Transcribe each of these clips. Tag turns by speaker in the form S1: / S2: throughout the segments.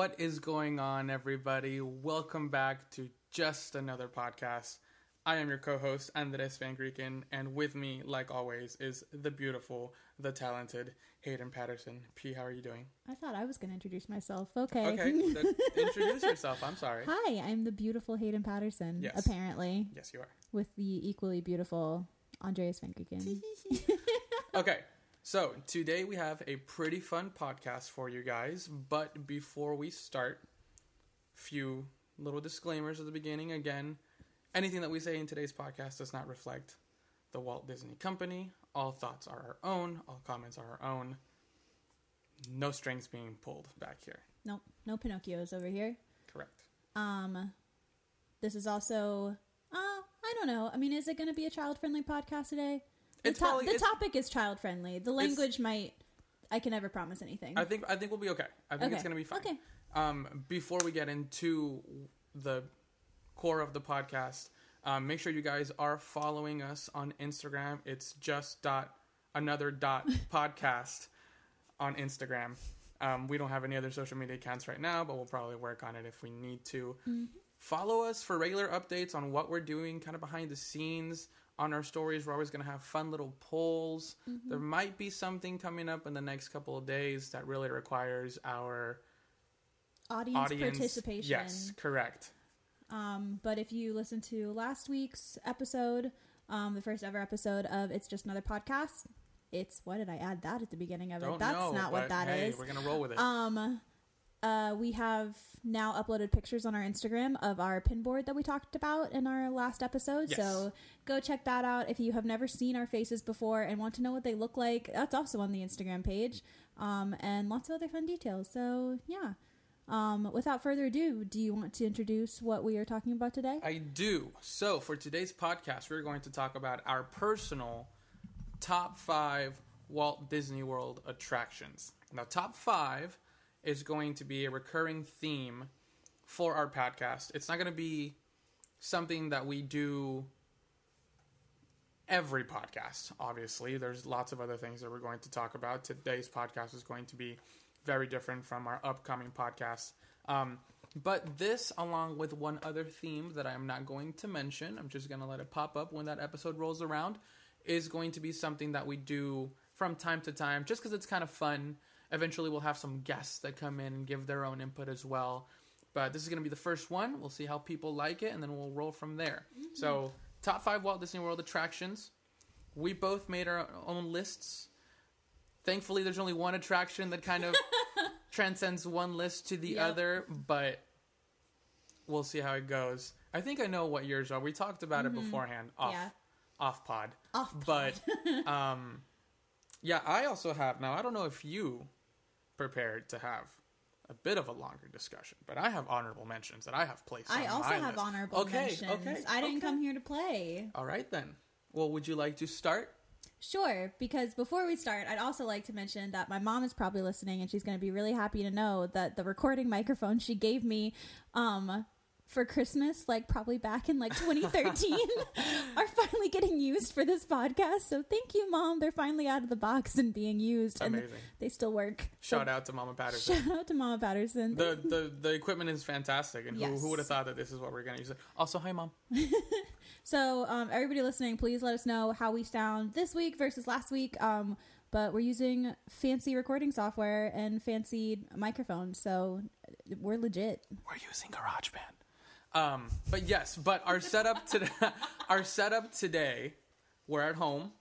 S1: What is going on, everybody? Welcome back to just another podcast. I am your co-host Andres Van Grieken, and with me, like always, is the beautiful, the talented Hayden Patterson. P, how are you doing?
S2: I thought I was going to introduce myself. Okay.
S1: Okay, introduce yourself. I'm sorry.
S2: Hi, I'm the beautiful Hayden Patterson.
S1: Yes.
S2: Apparently,
S1: Yes, you are.
S2: with the equally beautiful Andreas Van Grieken.
S1: Okay, so today we have a pretty fun podcast for you guys. But before we start, few little disclaimers at the beginning. Again, anything that we say in today's podcast does not reflect the Walt Disney Company. All thoughts are our own. All comments are our own. No strings being pulled back here.
S2: nope, no Pinocchios over here.
S1: Correct.
S2: Um, this is also. Uh, I don't know. I mean, is it going to be a child-friendly podcast today? The, to-
S1: probably-
S2: the topic is child-friendly. The language might. I can never promise anything.
S1: I think I think we'll be okay. I think it's gonna be fine.
S2: Okay.
S1: Um, before we get into the core of the podcast, um, make sure you guys are following us on Instagram. It's just dot another dot podcast on Instagram. Um, we don't have any other social media accounts right now, but we'll probably work on it if we need to. Follow us for regular updates on what we're doing, kind of behind the scenes on our stories. We're always going to have fun little polls. There might be something coming up in the next couple of days that really requires our
S2: audience,
S1: audience
S2: participation.
S1: Yes, correct.
S2: Um, but if you listen to last week's episode, um, the first ever episode of It's Just Another Podcast, it's what did I add that at the beginning of it?
S1: Don't
S2: That's
S1: know,
S2: not what that
S1: hey,
S2: is.
S1: We're gonna roll with it.
S2: Um, uh, we have now uploaded pictures on our Instagram of our pin board that we talked about in our last episode.
S1: Yes.
S2: So go check that out. If you have never seen our faces before and want to know what they look like, that's also on the Instagram page. Um, and lots of other fun details. So yeah. Um, without further ado, do you want to introduce what we are talking about today?
S1: I do. So for today's podcast, we're going to talk about our personal top five Walt Disney World attractions. Now, top five is going to be a recurring theme for our podcast. It's not going to be something that we do every podcast, obviously. There's lots of other things that we're going to talk about. Today's podcast is going to be very different from our upcoming podcasts. Um, but this, along with one other theme that I'm not going to mention, I'm just going to let it pop up when that episode rolls around, is going to be something that we do from time to time just because it's kind of fun. Eventually, we'll have some guests that come in and give their own input as well. But this is going to be the first one. We'll see how people like it, and then we'll roll from there. So, top five Walt Disney World attractions. We both made our own lists. Thankfully, there's only one attraction that kind of transcends one list to the
S2: Yep.
S1: other, but we'll see how it goes. I think I know what yours are. We talked about it beforehand off
S2: Yeah.
S1: off pod.
S2: Off
S1: But um yeah, I also have now I don't know if you prepared to have a bit of a longer discussion, but I have honorable mentions that I have placed
S2: I also have
S1: list.
S2: honorable
S1: okay,
S2: mentions.
S1: Okay,
S2: I didn't
S1: okay.
S2: come here to play.
S1: All right then. Well, would you like to start?
S2: Sure, because before we start, I'd also like to mention that my mom is probably listening and she's going to be really happy to know that the recording microphone she gave me um for Christmas, like probably back in like 2013, are finally getting used for this podcast. So thank you, mom. They're finally out of the box and being used, and
S1: Amazing.
S2: they still work.
S1: Shout out to Mama Patterson.
S2: Shout out to Mama Patterson.
S1: the, the the equipment is fantastic, and who,
S2: Yes.
S1: who would have thought that this is what we're gonna use? Also, hi mom.
S2: So, um, everybody listening, please let us know how we sound this week versus last week. Um, but we're using fancy recording software and fancy microphones, so we're legit.
S1: We're using GarageBand. Um, but yes, but our setup today, our setup today, we're at home.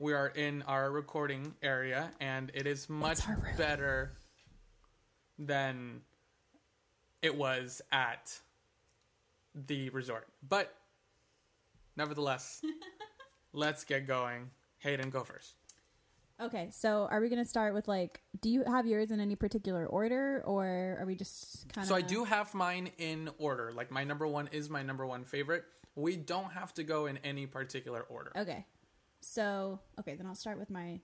S1: We are in our recording area, and it is much better than it was at the resort. But nevertheless, let's get going. Hayden, go first.
S2: Okay, so are we gonna start with like? Do you have yours in any particular order, or are we just kind of?
S1: So I do have mine in order. Like my number one is my number one favorite. We don't have to go in any particular order.
S2: Okay, so okay, then I'll start with my.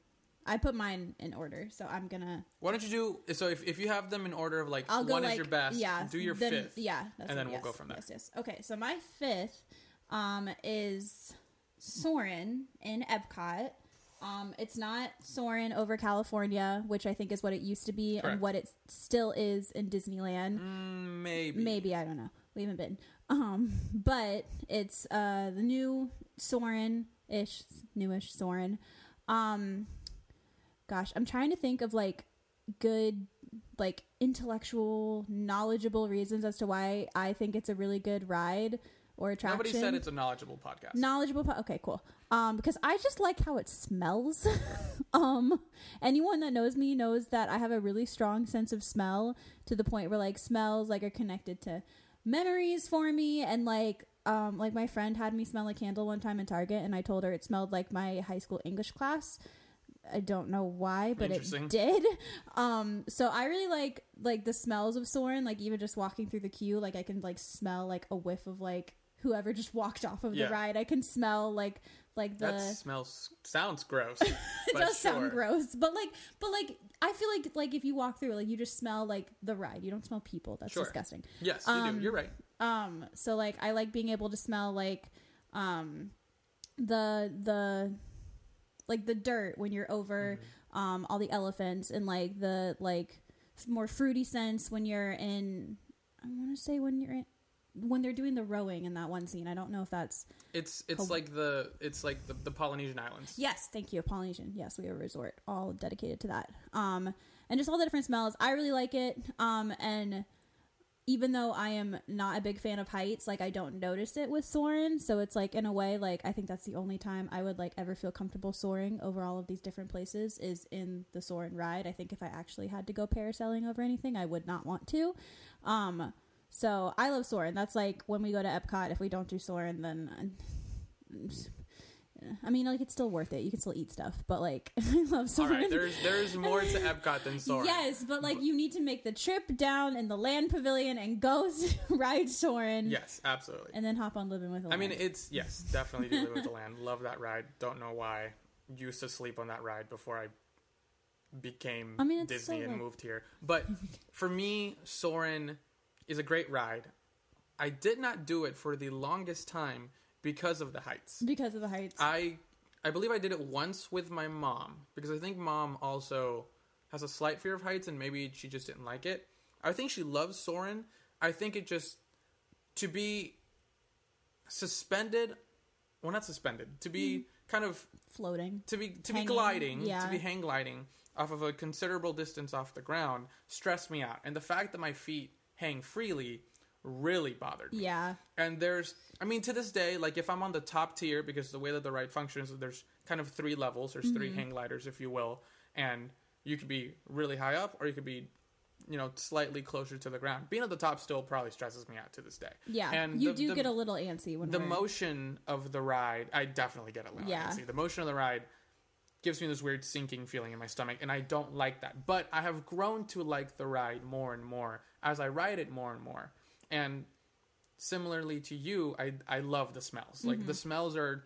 S2: I put mine in order, so I'm gonna.
S1: Why don't you do so? If, if you have them in order of like
S2: I'll go
S1: one
S2: like
S1: is your best,
S2: Yeah,
S1: do your
S2: then-
S1: fifth.
S2: Yeah, that's
S1: and then we'll go from there.
S2: Yes, yes. Okay, so my fifth um, is Soarin' in Epcot. Um, it's not Soarin' over California, which I think is what it used to be
S1: Correct.
S2: and what it still is in Disneyland.
S1: Mm, maybe.
S2: Maybe I don't know. We haven't been. Um, but it's uh the new Soarin' ish, newish Soarin'. Um, gosh, I'm trying to think of like good, like intellectual, knowledgeable reasons as to why I think it's a really good ride or attraction.
S1: Nobody said it's a knowledgeable podcast.
S2: knowledgeable. Po- okay, cool. Um, because I just like how it smells. um, anyone that knows me knows that I have a really strong sense of smell to the point where like smells like are connected to memories for me and like um like my friend had me smell a candle one time in Target and I told her it smelled like my high school English class. I don't know why, but it did. Um, so I really like like the smells of Soarin'. Like even just walking through the queue, like I can like smell like a whiff of like whoever just walked off of
S1: Yeah.
S2: the ride. I can smell like like the
S1: that smells sounds gross.
S2: it does
S1: sure.
S2: sound gross, but like but like I feel like like if you walk through, like you just smell like the ride. You don't smell people. That's
S1: Sure.
S2: disgusting.
S1: Yes, you
S2: Um,
S1: do. You're right.
S2: Um, so like I like being able to smell like um the the like the dirt when you're over
S1: Mm-hmm.
S2: um all the elephants and like the like more fruity scents when you're in I want to say when you're in when they're doing the rowing in that one scene. I don't know if that's
S1: It's it's like the it's like the, the Polynesian islands.
S2: Yes, thank you. Polynesian. Yes, we have a resort all dedicated to that. Um, and just all the different smells. I really like it. Um, and even though I am not a big fan of heights, like I don't notice it with Soarin'. So it's like in a way, like I think that's the only time I would like ever feel comfortable soaring over all of these different places is in the Soarin' ride. I think if I actually had to go parasailing over anything, I would not want to. Um, so I love Soarin'. That's like when we go to Epcot. If we don't do Soarin', then I mean, like it's still worth it. You can still eat stuff, but like I love Soarin'.
S1: right, there's there's more to Epcot than Soarin'.
S2: Yes, but like you need to make the trip down in the land pavilion and go ride Soarin'.
S1: Yes, absolutely.
S2: And then hop on living with.
S1: I mean, it's yes, definitely do live with the land. Love that ride. Don't know why. Used to sleep on that ride before I became
S2: I mean,
S1: Disney
S2: so
S1: and moved here. But for me, Soarin' is a great ride. I did not do it for the longest time because of the heights.
S2: because of the heights.
S1: I I believe I did it once with my mom because I think mom also has a slight fear of heights and maybe she just didn't like it. I think she loves Soarin'. I think it just to be suspended, well not suspended, to be mm. kind of
S2: Floating.
S1: to be to
S2: Hanging,
S1: be gliding,
S2: yeah.
S1: to be hang gliding off of a considerable distance off the ground stressed me out. And the fact that my feet hang freely really bothered me.
S2: Yeah.
S1: And there's, I mean, to this day, like if I'm on the top tier, because the way that the ride functions, there's kind of three levels. There's three
S2: Mm-hmm.
S1: hang gliders, if you will, and you could be really high up, or you could be, you know, slightly closer to the ground. Being at the top still probably stresses me out to this day.
S2: Yeah.
S1: and
S2: you
S1: the-
S2: do
S1: the-
S2: get a little antsy when
S1: the
S2: we're-
S1: motion of the ride. I definitely get a little
S2: Yeah.
S1: antsy. The motion of the ride gives me this weird sinking feeling in my stomach, and I don't like that. But I have grown to like the ride more and more as I ride it more and more, and similarly to you, I I love the smells. Like
S2: Mm-hmm.
S1: the smells are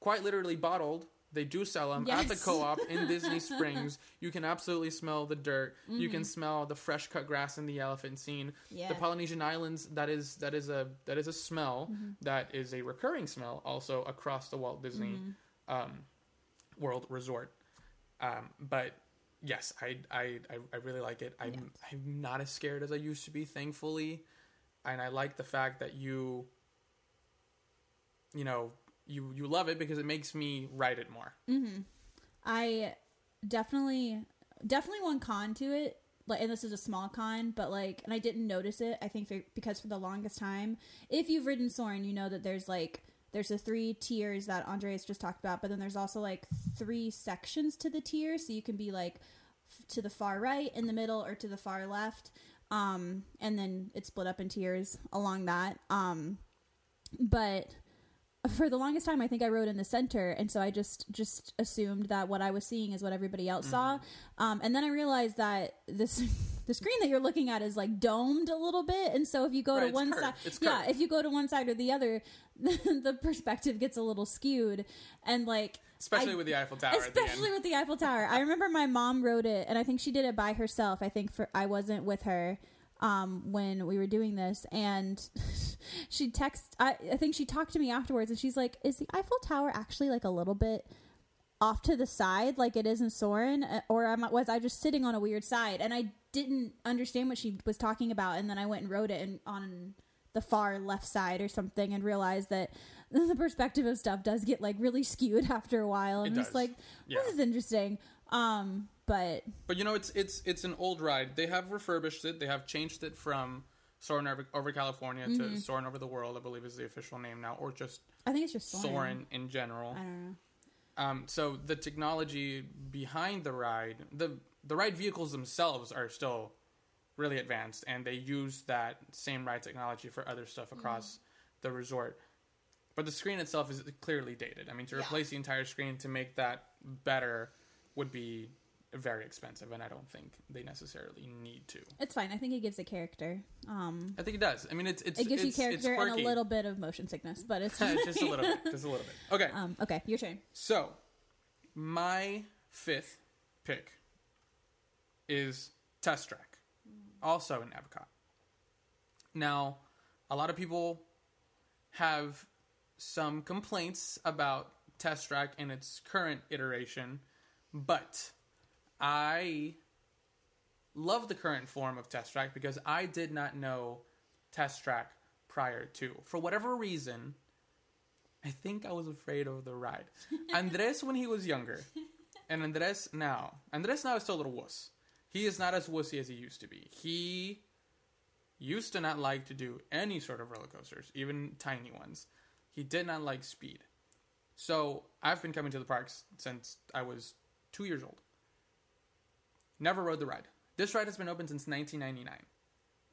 S1: quite literally bottled. They do sell them at the co-op in Disney Springs. You can absolutely smell the dirt. You
S2: Mm-hmm.
S1: can smell the fresh cut grass in the elephant scene.
S2: Yeah.
S1: The Polynesian Islands that is that is a that is a smell
S2: Mm-hmm.
S1: that is a recurring smell also across the Walt Disney
S2: Mm-hmm.
S1: um, World Resort. Um, but yes, I, I I I really like it. I'm
S2: Yes.
S1: I'm not as scared as I used to be, thankfully, and I like the fact that you you know you you love it because it makes me write it more. Mm-hmm.
S2: I definitely definitely one con to it. Like, and this is a small con, but like, and I didn't notice it. I think for, because for the longest time, if you've ridden Soarin', you know that there's like there's the three tiers that Andreas just talked about, but then there's also like three sections to the tier, so you can be like to the far right, in the middle, or to the far left. Um, and then it's split up in tiers along that. Um, but for the longest time i think i rode in the center and so i just just assumed that what i was seeing is what everybody else saw um, and then i realized that this the screen that you're looking at is like domed a little bit and so if you go
S1: Right,
S2: to one side yeah if you go to one side or the other the perspective gets a little skewed and like
S1: Especially
S2: I-
S1: with the Eiffel Tower at the
S2: especially with the Eiffel Tower. I remember my mom wrote it, and I think she did it by herself. I think for I wasn't with her um, when we were doing this, and she texted. I, I think she talked to me afterwards, and she's like, "Is the Eiffel Tower actually like a little bit?" Off to the side like it is in Soarin', uh, or am, I- was I just sitting on a weird side and I didn't understand what she was talking about, and then I went and wrote it in, on the far left side or something, and realized that the perspective of stuff does get like really skewed after a while. I'm just like,
S1: Yeah.
S2: this is interesting. Um, but
S1: But you know, it's it's it's an old ride. They have refurbished it. They have changed it from Soarin' over, over California
S2: Mm-hmm.
S1: to Soarin' over the world. I believe is the official name now, or just
S2: I think it's just Soren.
S1: Soarin' in general.
S2: I don't know.
S1: Um, so the technology behind the ride, the the ride vehicles themselves are still really advanced, and they use that same ride technology for other stuff across the resort. But the screen itself is clearly dated. I mean, to
S2: Yeah.
S1: replace the entire screen to make that better would be very expensive, and I don't think they necessarily need to.
S2: It's fine. I think it gives a character. Um,
S1: I think it does. I mean, it's it's
S2: it gives
S1: it's,
S2: you
S1: it's
S2: character and a little bit of motion sickness, but it's
S1: just a little bit, just a little bit. Okay,
S2: Um, okay, your turn.
S1: So, my fifth pick is Test Track, also in Epcot. Now, a lot of people have some complaints about Test Track in its current iteration, but I love the current form of Test Track because I did not know Test Track prior to. For whatever reason, I think I was afraid of the ride. Andres when he was younger, and Andres now. Andres now is still a little wuss. He is not as wussy as he used to be. He used to not like to do any sort of roller coasters, even tiny ones. He did not like speed. So I've been coming to the parks since I was two years old. Never rode the ride. This ride has been open since 1999.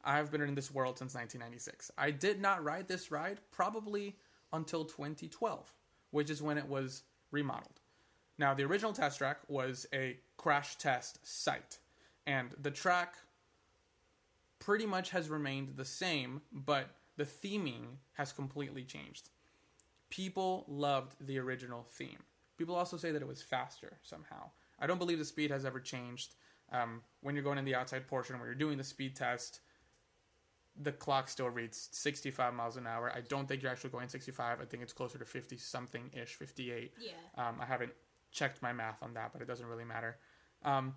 S1: I've been in this world since 1996. I did not ride this ride probably until 2012, which is when it was remodeled. Now, the original test track was a crash test site, and the track pretty much has remained the same, but the theming has completely changed. People loved the original theme. People also say that it was faster somehow. I don't believe the speed has ever changed. Um, when you're going in the outside portion, where you're doing the speed test, the clock still reads 65 miles an hour. I don't think you're actually going 65. I think it's closer to 50 something ish, 58.
S2: Yeah.
S1: Um, I haven't checked my math on that, but it doesn't really matter. Um,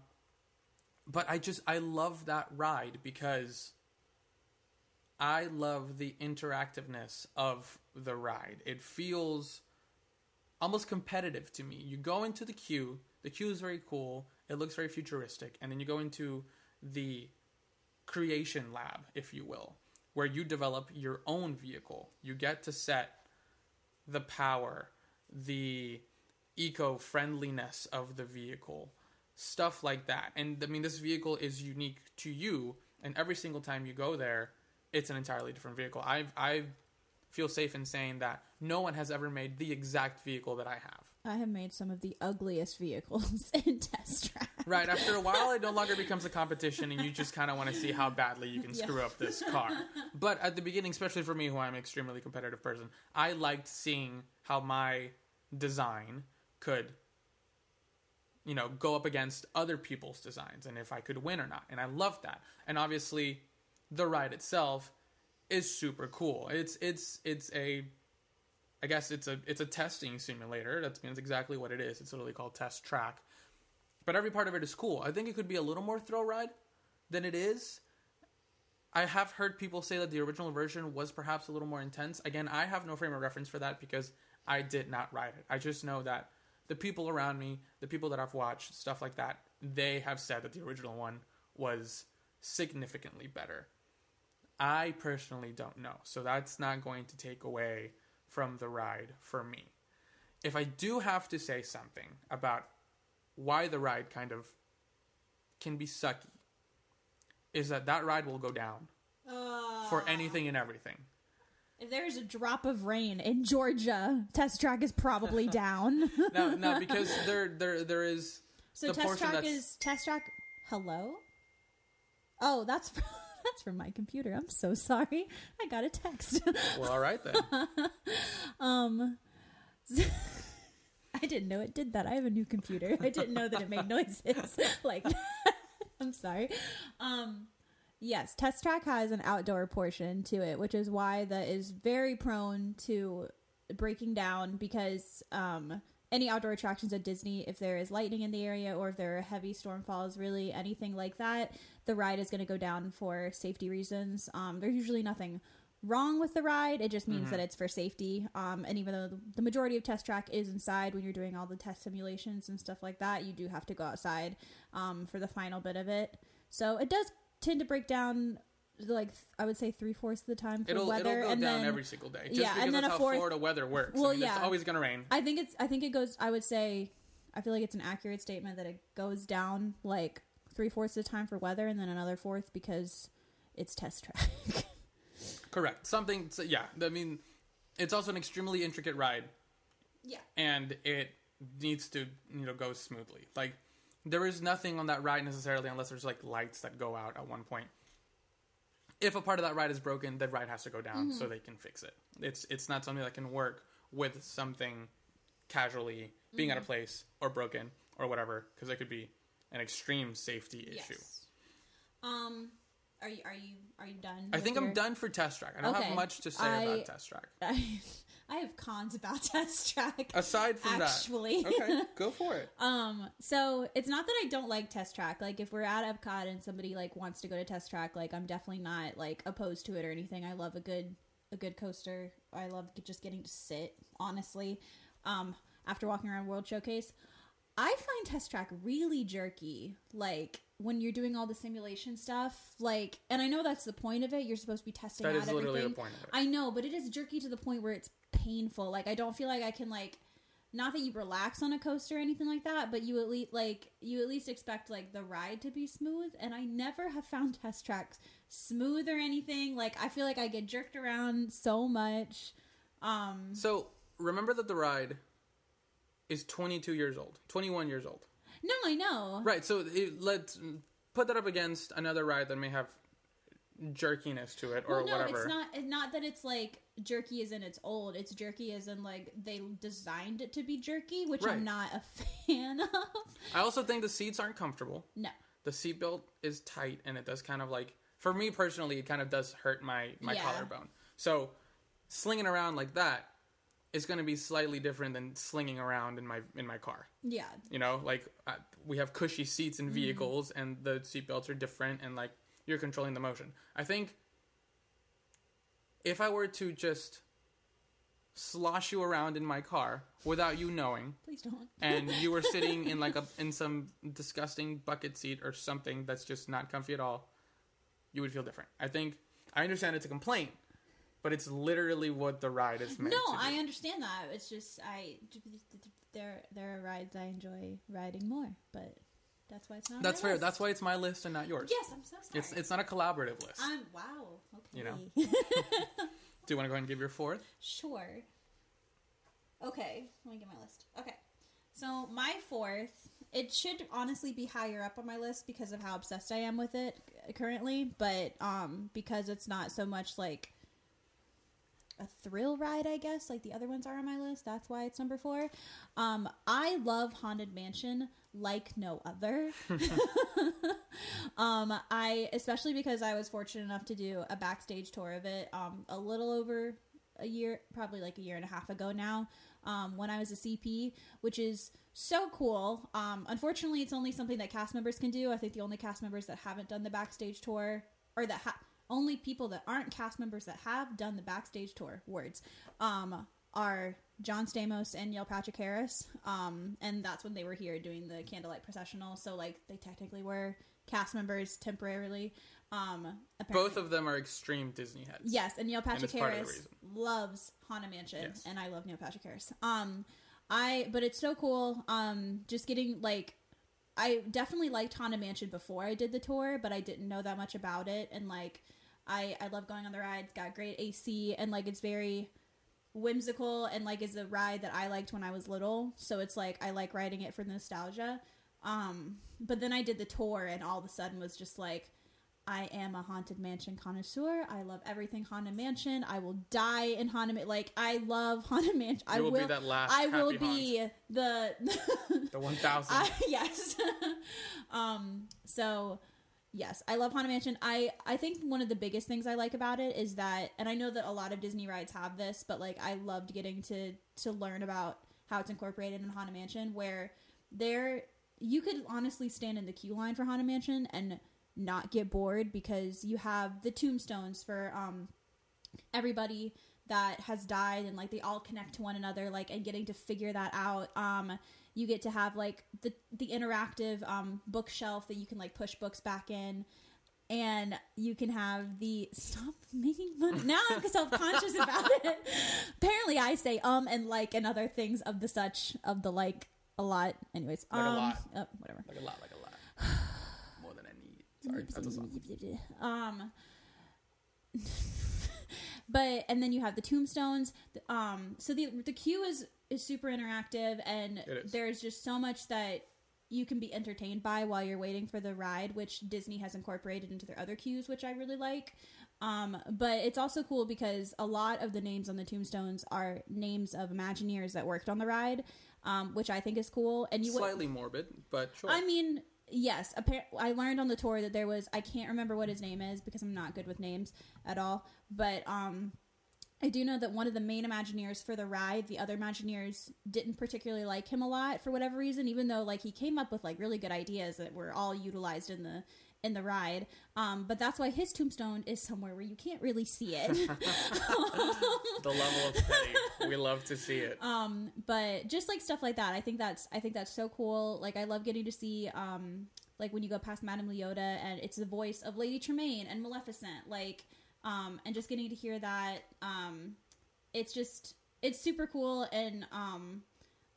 S1: but I just I love that ride because I love the interactiveness of the ride. It feels almost competitive to me. You go into the queue. The queue is very cool. It looks very futuristic, and then you go into the creation lab, if you will, where you develop your own vehicle. You get to set the power, the eco friendliness of the vehicle, stuff like that. And I mean, this vehicle is unique to you, and every single time you go there, it's an entirely different vehicle. I I feel safe in saying that no one has ever made the exact vehicle that I have.
S2: I have made some of the ugliest vehicles in test track.
S1: Right. After a while, it no longer becomes a competition, and you just kind of want to see how badly you can
S2: Yeah.
S1: screw up this car. But at the beginning, especially for me, who I'm an extremely competitive person, I liked seeing how my design could, you know, go up against other people's designs, and if I could win or not. And I loved that. And obviously, the ride itself is super cool. It's it's it's a I guess it's a it's a testing simulator. That's means exactly what it is. It's literally called Test Track. But every part of it is cool. I think it could be a little more thrill ride than it is. I have heard people say that the original version was perhaps a little more intense. Again, I have no frame of reference for that because I did not ride it. I just know that the people around me, the people that I've watched, stuff like that, they have said that the original one was significantly better. I personally don't know. So that's not going to take away from the ride for me. If I do have to say something about why the ride kind of can be sucky, is that that ride will go down for ah. anything and everything.
S2: If there's a drop of rain in Georgia, test track is probably down.
S1: no, now because there, there, there is
S2: so
S1: the
S2: test track is test track. Hello. Oh, that's that's from my computer. I'm so sorry. I got a text.
S1: well, all right then.
S2: um, I didn't know it did that. I have a new computer. I didn't know that it made noises like. that. I'm sorry. Um, yes, test track has an outdoor portion to it, which is why that is very prone to breaking down because um any outdoor attractions at Disney, if there is lightning in the area or if there are heavy storm falls, really anything like that, the ride is going to go down for safety reasons. Um, there's usually nothing wrong with the ride. It just means that it's for safety. Um, and even though the, the majority of test track is inside when you're doing all the test simulations and stuff like that, you do have to go outside um, for the final bit of it. So it does tend to break down. Like I would say, three fourths of the time for
S1: It'll
S2: weather,
S1: it'll go
S2: and
S1: down
S2: then
S1: every single day. Just
S2: yeah,
S1: because
S2: and then
S1: that's
S2: a
S1: how
S2: fourth-
S1: Florida weather works.
S2: Well,
S1: I mean, it's always gonna rain.
S2: I think it's. I think it goes. I would say. I feel like it's an accurate statement that it goes down like three fourths of the time for weather, and then another fourth because it's test track.
S1: Correct. Something. So, yeah. I mean, it's also an extremely intricate ride,
S2: yeah.
S1: and it needs to you know go smoothly. Like there is nothing on that ride necessarily unless there's like lights that go out at one point. If a part of that ride is broken, that ride has to go down
S2: Mm-hmm.
S1: so they can fix it. It's it's not something that can work with something casually being
S2: Mm-hmm.
S1: out of place or broken or whatever because it could be an extreme safety issue.
S2: Yes. Um. Are you? Are you? Are you done?
S1: I think I'm done for test track. I don't
S2: Okay.
S1: have much to say
S2: I-
S1: about test track.
S2: I, I have cons about test track.
S1: Aside from that
S2: Actually.
S1: that, okay, go for it.
S2: Um, so it's not that I don't like test track. Like if we're at Epcot and somebody like wants to go to test track, like I'm definitely not like opposed to it or anything. I love a good a good coaster. I love just getting to sit, honestly. Um, after walking around World Showcase, I find test track really jerky. Like when you're doing all the simulation stuff, like, and I know that's the point of it. You're supposed to be testing
S1: That
S2: out
S1: is literally
S2: everything.
S1: the point of it.
S2: I know, but it is jerky to the point where it's painful. Like I don't feel like I can like not that you relax on a coaster or anything like that, but you at least like you at least expect like the ride to be smooth and I never have found test tracks smooth or anything. Like I feel like I get jerked around so much. Um
S1: So remember that the ride is 22 years old, 21 years old.
S2: no, I know.
S1: Right. So it, let's put that up against another ride that may have jerkiness to it or
S2: well, no,
S1: whatever.
S2: it's not. It's not that it's like jerky as in it's old. It's jerky as in like they designed it to be jerky, which
S1: Right.
S2: I'm not a fan of.
S1: I also think the seats aren't comfortable.
S2: No,
S1: The seatbelt is tight, and it does kind of like, for me personally, it kind of does hurt my my
S2: Yeah.
S1: collarbone. So slinging around like that is going to be slightly different than slinging around in my in my car.
S2: yeah,
S1: You know, like uh, we have cushy seats
S2: Mm-hmm.
S1: in vehicles, and the seatbelts are different, and like you're controlling the motion. I think if I were to just slosh you around in my car without you knowing,
S2: please don't.
S1: and you were sitting in like a in some disgusting bucket seat or something that's just not comfy at all, you would feel different. I think I understand it's a complaint, but it's literally what the ride is meant.
S2: No. I understand that. It's just I there there are rides I enjoy riding more, but that's why it's not.
S1: That's fair.
S2: list.
S1: That's why it's my list and not yours.
S2: yes. I'm so sorry.
S1: It's it's not a collaborative list.
S2: I'm wow. Okay.
S1: You know. Do you want to go ahead and give your fourth?
S2: sure. Okay, let me get my list. Okay, so my fourth, it should honestly be higher up on my list because of how obsessed I am with it currently, but um, because it's not so much like a thrill ride, I guess, like the other ones are on my list. That's why it's number four. Um, I love Haunted Mansion like no other. um, I especially because I was fortunate enough to do a backstage tour of it um, a little over a year, probably like a year and a half ago now, um, when I was a CP, which is so cool. Um, unfortunately, it's only something that cast members can do. I think the only cast members that haven't done the backstage tour, or that ha- only people that aren't cast members that have done the backstage tour, words, um, are John Stamos and Neil Patrick Harris. Um, and that's when they were here doing the candlelight processional. So, like, they technically were cast members temporarily. Um,
S1: Both of them are extreme Disney heads.
S2: Yes, and Neil Patrick
S1: it's part of the
S2: Harris loves Haunted Mansion,
S1: Yes.
S2: and I love Neil Patrick Harris. Um, I but it's so cool. Um, just getting like, I definitely liked Haunted Mansion before I did the tour, but I didn't know that much about it, and like, I I love going on the rides. Got great AC, and like it's very whimsical, and like is a ride that I liked when I was little. So it's like I like riding it for nostalgia. Um, but then I did the tour, and all of a sudden was just like. I am a haunted mansion connoisseur. I love everything haunted mansion. I will die in haunted ma- like I love haunted mansion. I
S1: will be that last
S2: I will be the
S1: The one thousand.
S2: Yes. um so yes, I love haunted mansion. I I think one of the biggest things I like about it is that and I know that a lot of Disney rides have this, but like I loved getting to to learn about how it's incorporated in Haunted Mansion, where there you could honestly stand in the queue line for Haunted Mansion and not get bored because you have the tombstones for um everybody that has died and like they all connect to one another like and getting to figure that out um you get to have like the the interactive um bookshelf that you can like push books back in. And you can have the stop making fun now i'm self-conscious about it. Apparently i say um and like and other things of the such of the like a lot. Anyways
S1: Like a
S2: um
S1: lot.
S2: uh, whatever.
S1: Like a lot, like a lot. More than I need. Sorry, that's a
S2: um but and then you have the tombstones. Um so the the queue is is super interactive and there's just so much that you can be entertained by while you're waiting for the ride which disney has incorporated into their other queues which i really like um but it's also cool because a lot of the names on the tombstones are names of imagineers that worked on the ride um which i think is cool and you
S1: Slightly morbid, but sure.
S2: I mean, yes. Appar- I learned on the tour that there was I can't remember what his name is because I'm not good with names at all. But um, I do know that one of the main Imagineers for the ride, the other Imagineers didn't particularly like him a lot for whatever reason. Even though like he came up with like really good ideas that were all utilized in the in the ride. Um, but that's why his tombstone is somewhere where you can't really see it.
S1: the level of petty. we love to see it.
S2: um but just like stuff like that i think that's i think that's so cool like i love getting to see um like when you go past madame leota and it's the voice of lady tremaine and maleficent like um and just getting to hear that um it's just it's super cool. And um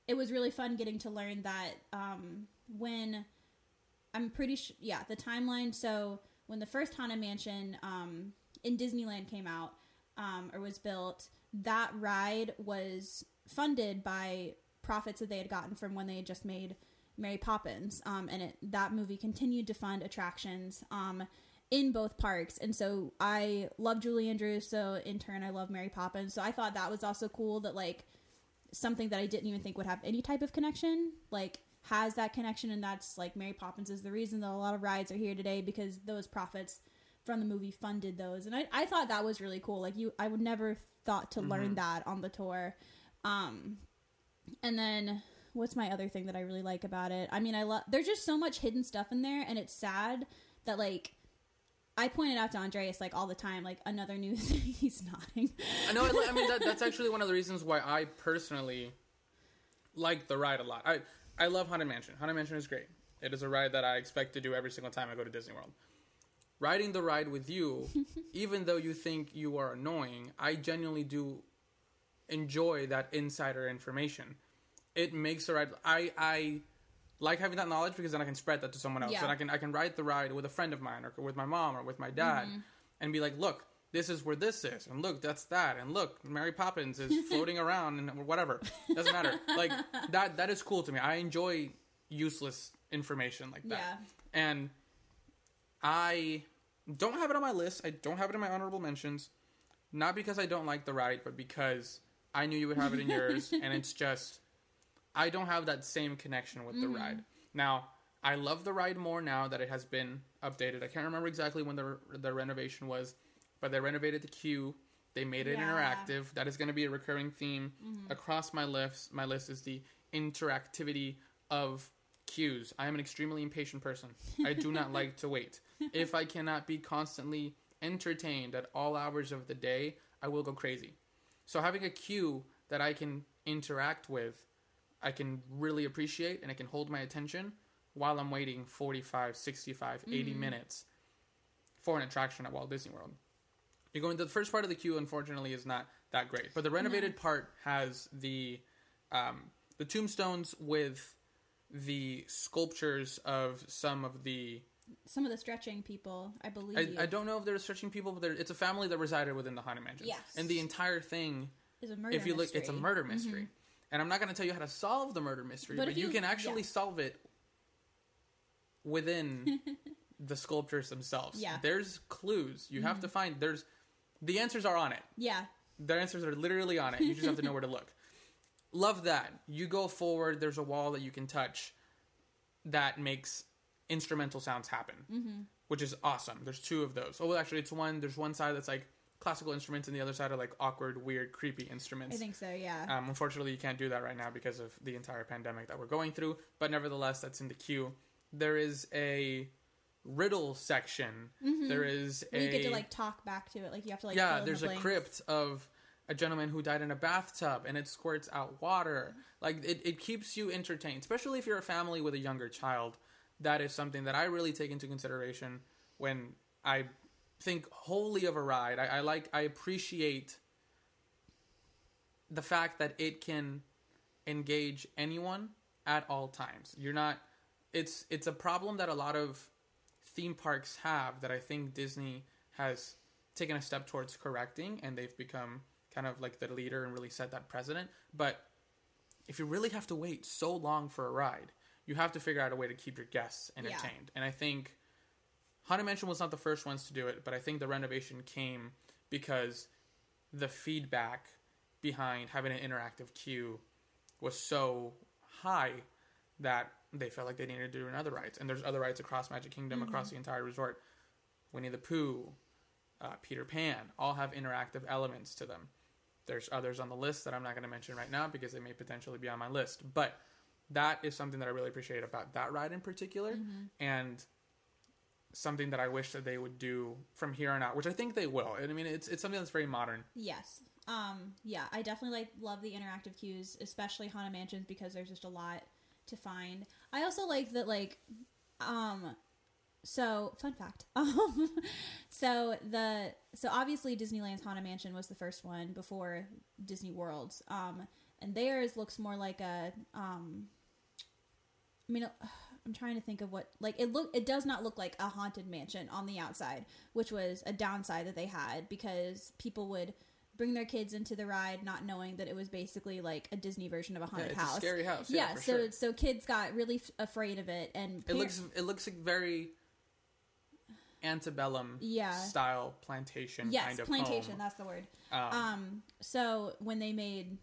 S2: it was really fun getting to learn that um when i'm pretty sure yeah the timeline. So when the first haunted mansion um in disneyland came out um, or was built, that ride was funded by profits that they had gotten from when they had just made Mary Poppins, um, and it, that movie continued to fund attractions. Um, in both parks. And so I love Julie Andrews, so in turn I love Mary Poppins. So I thought that was also cool that like something that I didn't even think would have any type of connection, like has that connection, and that's like Mary Poppins is the reason that a lot of rides are here today because those profits from the movie funded those. And I, I thought that was really cool. Like you i would never thought to learn that on the tour. Um and then what's my other thing that i really like about it? I mean i love there's just so much hidden stuff in there and it's sad that like i pointed out to andreas like all the time like another new thing he's nodding
S1: I know. I, I mean, that, that's actually one of the reasons why I personally like the ride a lot. I I love Haunted Mansion. Haunted Mansion is great. It is a ride that I expect to do every single time I go to Disney World. Riding the ride with you, even though you think you are annoying, I genuinely do enjoy that insider information. It makes the ride. I I like having that knowledge because then I can spread that to someone else,
S2: Yeah.
S1: and I can I can ride the ride with a friend of mine or with my mom or with my dad,
S2: Mm-hmm.
S1: and be like, look, this is where this is, and look, that's that, and look, Mary Poppins is floating around and whatever doesn't matter. Like that that is cool to me. I enjoy useless information like that,
S2: Yeah.
S1: and I don't have it on my list. I don't have it in my honorable mentions, not because I don't like the ride, but because I knew you would have it in yours, and it's just I don't have that same connection with the mm. ride. Now, I love the ride more now that it has been updated. I can't remember exactly when the the renovation was, but they renovated the queue. They made it
S2: Yeah.
S1: interactive. That is going to be a recurring theme mm-hmm. across my list. My list is the interactivity of queues. I am an extremely impatient person. I do not like to wait. If I cannot be constantly entertained at all hours of the day, I will go crazy. So having a queue that I can interact with, I can really appreciate and I can hold my attention while I'm waiting 45, 65, 80 minutes for an attraction at Walt Disney World. You're going to the first part of the queue, unfortunately, is not that great. But the renovated part has the um, the tombstones with the sculptures of some of the.
S2: some of the stretching people i believe
S1: I, I don't know if they're stretching people, but it's a family that resided within the Haunted Mansion.
S2: Yes.
S1: And the entire thing
S2: is a murder
S1: if you look,
S2: mystery. Mm-hmm.
S1: it's a murder mystery. And I'm not going to tell you how to solve the murder mystery,
S2: But
S1: but, you,
S2: you-
S1: can actually
S2: yeah.
S1: solve it within the sculptures themselves.
S2: Yeah.
S1: There's clues. You have to find there's the answers are on it.
S2: yeah
S1: The answers are literally on it. You just have to know where to look. Love that. You go forward, there's a wall that you can touch that makes instrumental sounds happen,
S2: Mm-hmm.
S1: which is awesome. There's two of those. Oh, well, actually, it's one. There's one side that's like classical instruments, and the other side are like awkward, weird, creepy instruments.
S2: I think so. Yeah.
S1: Um, unfortunately, you can't do that right now because of the entire pandemic that we're going through. But nevertheless, that's in the queue. There is a riddle section. There is a
S2: you get to like talk back to it. Like you have to like.
S1: yeah. There's
S2: the
S1: a crypt of a gentleman who died in a bathtub, and it squirts out water. Like it, it keeps you entertained, especially if you're a family with a younger child. That is something that I really take into consideration when I think wholly of a ride. I, I like I appreciate the fact that it can engage anyone at all times. You're not it's it's a problem that a lot of theme parks have that I think Disney has taken a step towards correcting and they've become kind of like the leader and really set that precedent. But if you really have to wait so long for a ride, you have to figure out a way to keep your guests entertained. And I think Haunted Mansion was not the first ones to do it, but I think the renovation came because the feedback behind having an interactive queue was so high that they felt like they needed to do another rides. And there's other rides across Magic Kingdom, across the entire resort. Winnie the Pooh, uh, Peter Pan, all have interactive elements to them. There's others on the list that I'm not going to mention right now because they may potentially be on my list. But that is something that I really appreciate about that ride in particular. And something that I wish that they would do from here on out, which I think they will. And I mean, it's it's something that's very modern.
S2: Yes. Um, yeah, I definitely like love the interactive cues, especially Haunted Mansions because there's just a lot to find. I also like that like um so fun fact. Um so the so obviously Disneyland's Haunted Mansion was the first one before Disney World's. Um and theirs looks more like a um I mean I'm trying to think of what like it look it does not look like a haunted mansion on the outside, which was a downside that they had because people would bring their kids into the ride not knowing that it was basically like a Disney version of a
S1: Yeah,
S2: haunted
S1: it's
S2: house.
S1: a scary house. Yeah,
S2: yeah,
S1: for
S2: so
S1: sure.
S2: so kids got really f- afraid of it and
S1: It looks it looks like very antebellum
S2: Yeah.
S1: style plantation
S2: yes,
S1: kind of
S2: plantation,
S1: home.
S2: that's the word.
S1: Um,
S2: Um, so when they made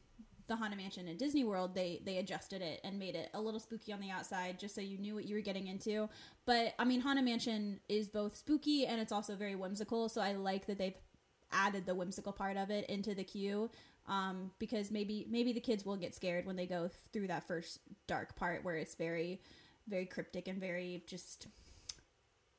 S2: the Haunted Mansion in Disney World, they they adjusted it and made it a little spooky on the outside, just so you knew what you were getting into. But I mean, Haunted Mansion is both spooky and it's also very whimsical. So I like that they've added the whimsical part of it into the queue. Um, because maybe maybe the kids will get scared when they go through that first dark part where it's very very cryptic and very just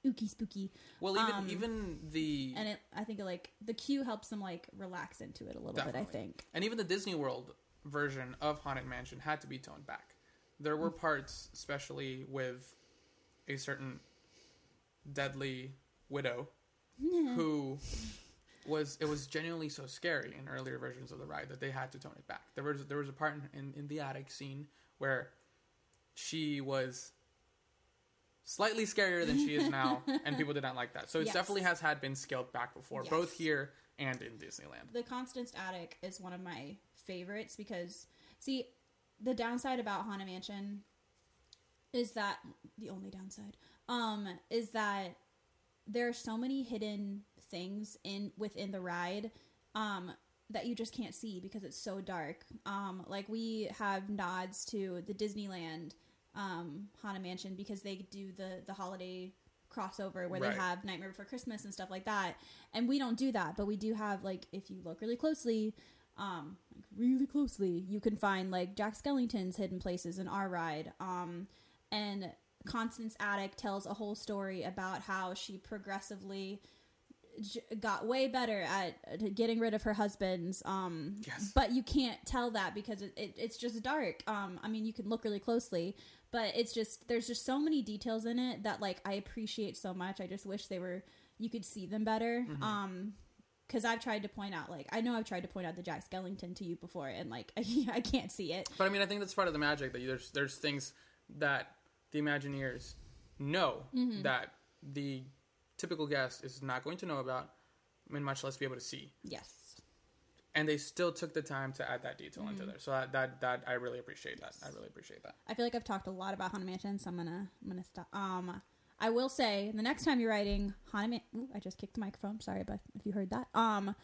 S2: ooky spooky.
S1: well, even
S2: um,
S1: even the
S2: And it I think like the queue helps them like relax into it a little bit. I think.
S1: and even the Disney World version of Haunted Mansion had to be toned back. There were parts, especially with a certain deadly widow, who was it was genuinely so scary in earlier versions of the ride that they had to tone it back. There was there was a part in, in, in the attic scene where she was slightly scarier than she is now, and people did not like that. So it
S2: Yes.
S1: definitely has had been scaled back before,
S2: Yes.
S1: both here and in Disneyland.
S2: the Constance Attic is one of my favorites because see the downside about Haunted Mansion is that the only downside um is that there are so many hidden things in within the ride um that you just can't see because it's so dark. Um like we have nods to the Disneyland um Haunted Mansion because they do the the holiday crossover where
S1: Right.
S2: they have Nightmare Before Christmas and stuff like that. And we don't do that, but we do have like if you look really closely, um like really closely, you can find like Jack Skellington's hidden places in our ride. Um and Constance Attic tells a whole story about how she progressively j- got way better at at getting rid of her husbands um
S1: Yes.
S2: but you can't tell that because it, it, it's just dark um i mean you can look really closely but it's just there's just so many details in it that like i appreciate so much i just wish they were you could see them better
S1: Mm-hmm.
S2: um because i've tried to point out like i know i've tried to point out the jack skellington to you before and like i can't see it
S1: But I mean, I think that's part of the magic that you, there's there's things that the Imagineers know
S2: Mm-hmm.
S1: that the typical guest is not going to know about, and much less be able to see.
S2: yes
S1: And they still took the time to add that detail into
S2: Mm-hmm.
S1: there. So that, that that I really appreciate that. I really appreciate that.
S2: I feel like I've talked a lot about Haunted Mansion, so I'm gonna I'm gonna stop. Um, I will say the next time you're writing Haunted Man, Ooh, I just kicked the microphone. Sorry, but if you heard that, um,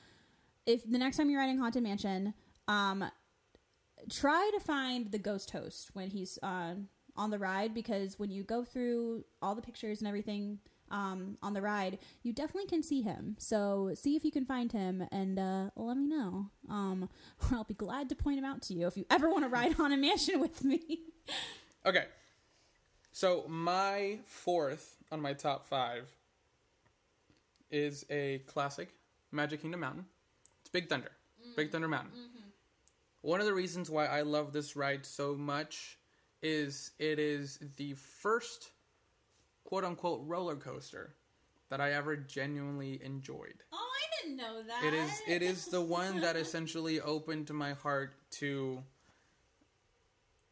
S2: if the next time you're writing Haunted Mansion, um, try to find the ghost host when he's uh, on the ride because when you go through all the pictures and everything, um, on the ride, you definitely can see him. So see if you can find him and uh, let me know. Um, or I'll be glad to point him out to you if you ever want to ride Haunted Mansion with me.
S1: Okay. So my fourth on my top five is a classic Magic Kingdom Mountain. It's Big Thunder. Big Thunder Mountain. One of the reasons why I love this ride so much is it is the first quote unquote roller coaster that I ever genuinely enjoyed.
S2: Oh, I didn't know that.
S1: It is it is the one that essentially opened my heart to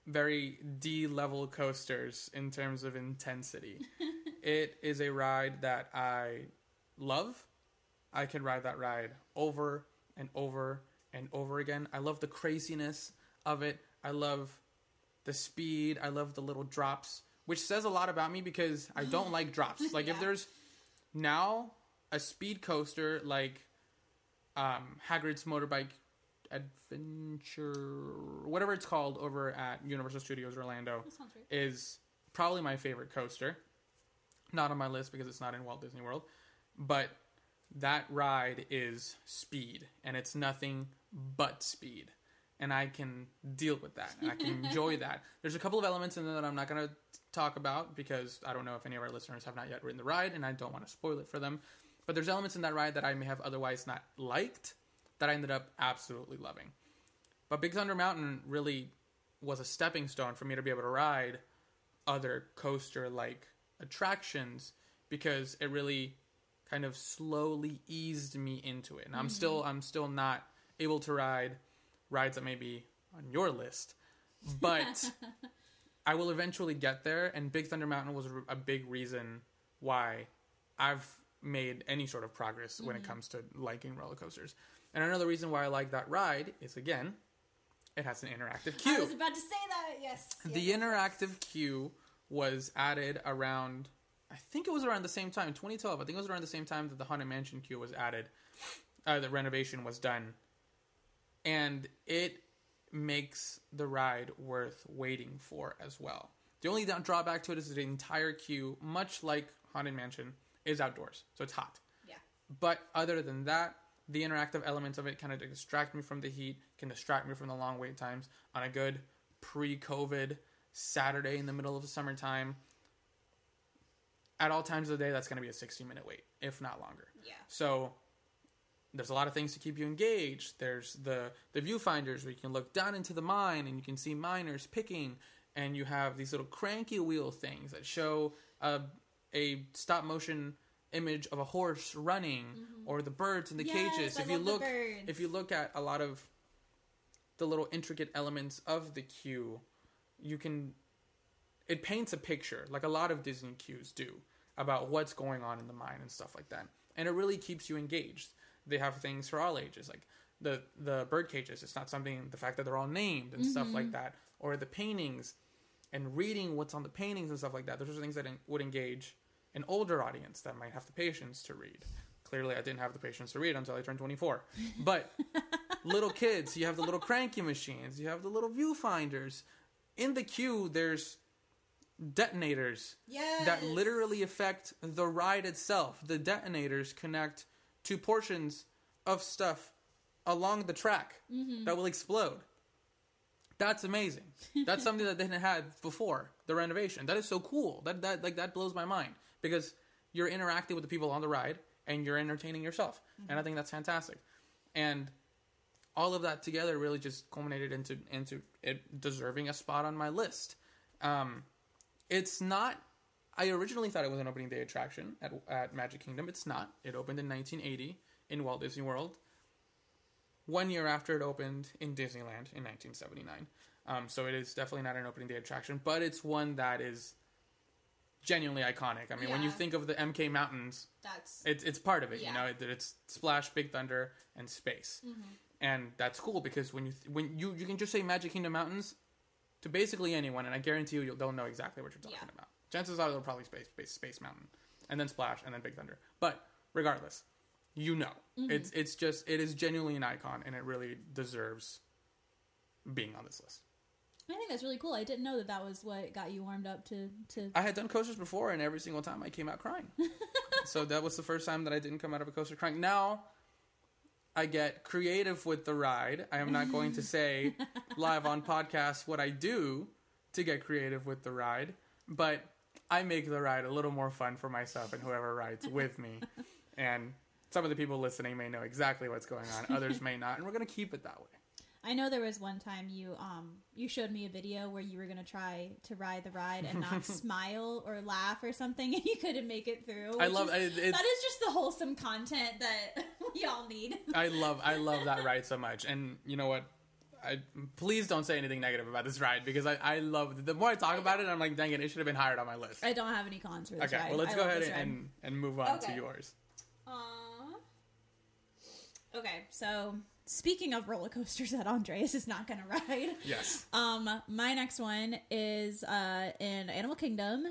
S1: very D level coasters in terms of intensity. it is a ride that I love. I can ride that ride over and over and over again. I love the craziness of it. I love the speed. I love the little drops, which says a lot about me because I don't like drops. Like if there's now a speed coaster like um, Hagrid's Motorbike Adventure, whatever it's called over at Universal Studios Orlando, is probably my favorite coaster. Not on my list because it's not in Walt Disney World, but that ride is speed, and it's nothing but speed. And I can deal with that. And I can enjoy that. There's a couple of elements in there that I'm not going to talk about because I don't know if any of our listeners have not yet ridden the ride, and I don't want to spoil it for them. But there's elements in that ride that I may have otherwise not liked that I ended up absolutely loving. But Big Thunder Mountain really was a stepping stone for me to be able to ride other coaster like attractions because it really kind of slowly eased me into it. And I'm mm-hmm. still I'm still not able to ride rides that may be on your list, but I will eventually get there and Big Thunder Mountain was a big reason why I've made any sort of progress when it comes to liking roller coasters. And another reason why I like that ride is again, it has an interactive queue.
S2: I was about to say that. Yes.
S1: The
S2: yes.
S1: interactive queue was added around, I think it was around the same time, 2012. I think it was around the same time that the Haunted Mansion queue was added, uh, the renovation was done. And it makes the ride worth waiting for as well. The only drawback to it is that the entire queue, much like Haunted Mansion, is outdoors, so it's hot.
S2: Yeah.
S1: But other than that, the interactive elements of it kind of distract me from the heat, can distract me from the long wait times on a good pre-COVID Saturday in the middle of the summertime. At all times of the day, that's going to be a 60 minute wait, if not longer.
S2: Yeah.
S1: So there's a lot of things to keep you engaged. There's the the viewfinders where you can look down into the mine and you can see miners picking, and you have these little cranky wheel things that show a a stop motion image of a horse running or the birds in the
S2: Yes,
S1: cages.
S2: I
S1: if you look if you look at a lot of the little intricate elements of the queue, you can it paints a picture like a lot of Disney queues do about what's going on in the mine and stuff like that. And it really keeps you engaged. They have things for all ages, like the the bird cages. It's not something the fact that they're all named and stuff like mm-hmm. that, or the paintings and reading what's on the paintings and stuff like that. Those are things that en- would engage an older audience that might have the patience to read. Clearly, I didn't have the patience to read until I turned 24. But little kids, you have the little cranky machines, you have the little viewfinders. In the queue, there's detonators
S2: Yes.
S1: that literally affect the ride itself. The detonators connect to portions of stuff along the track that will explode. That's amazing. That's something that they didn't have before the renovation. That is so cool. That that like that blows my mind because you're interacting with the people on the ride and you're entertaining yourself. And I think that's fantastic. And all of that together really just culminated into into it deserving a spot on my list. Um, it's not. I originally thought it was an opening day attraction at at Magic Kingdom. It's not. It opened in 1980 in Walt Disney World. One year after it opened in Disneyland in 1979. Um, so it is definitely not an opening day attraction, but it's one that is genuinely iconic. I mean, when you think of the MK Mountains,
S2: That's
S1: it's it's part of it. You know, it, it's Splash, Big Thunder, and Space, and that's cool because when you when you you can just say Magic Kingdom Mountains to basically anyone, and I guarantee you, you'll, they'll know exactly what you're talking
S2: Yeah.
S1: about. Chances are they'll probably space, space Space Mountain, and then Splash, and then Big Thunder. But regardless, you know, mm-hmm. it's it's just it is genuinely an icon, and it really deserves being on this list.
S2: I think that's really cool. I didn't know that that was what got you warmed up to to.
S1: I had done coasters before, and every single time I came out crying. so that was the first time that I didn't come out of a coaster crying. Now I get creative with the ride. I am not going to say live on podcast what I do to get creative with the ride, but I make the ride a little more fun for myself and whoever rides with me. And some of the people listening may know exactly what's going on, others may not, and we're going to keep it that way.
S2: I know there was one time you um you showed me a video where you were gonna try to ride the ride and not smile or laugh or something, and you couldn't make it through.
S1: I love
S2: is-
S1: it,
S2: that is just the wholesome content that we all need.
S1: I love I love that ride so much. And you know what? I please don't say anything negative about this ride because I, I love the more I talk about it, I'm like, dang it, it should have been higher on my list.
S2: I don't have any cons for this
S1: Okay,
S2: ride.
S1: well let's
S2: I
S1: go ahead and, and move on to yours.
S2: Aw. Okay, so speaking of roller coasters that Andreas is not gonna ride.
S1: Yes.
S2: Um, my next one is uh, in Animal Kingdom.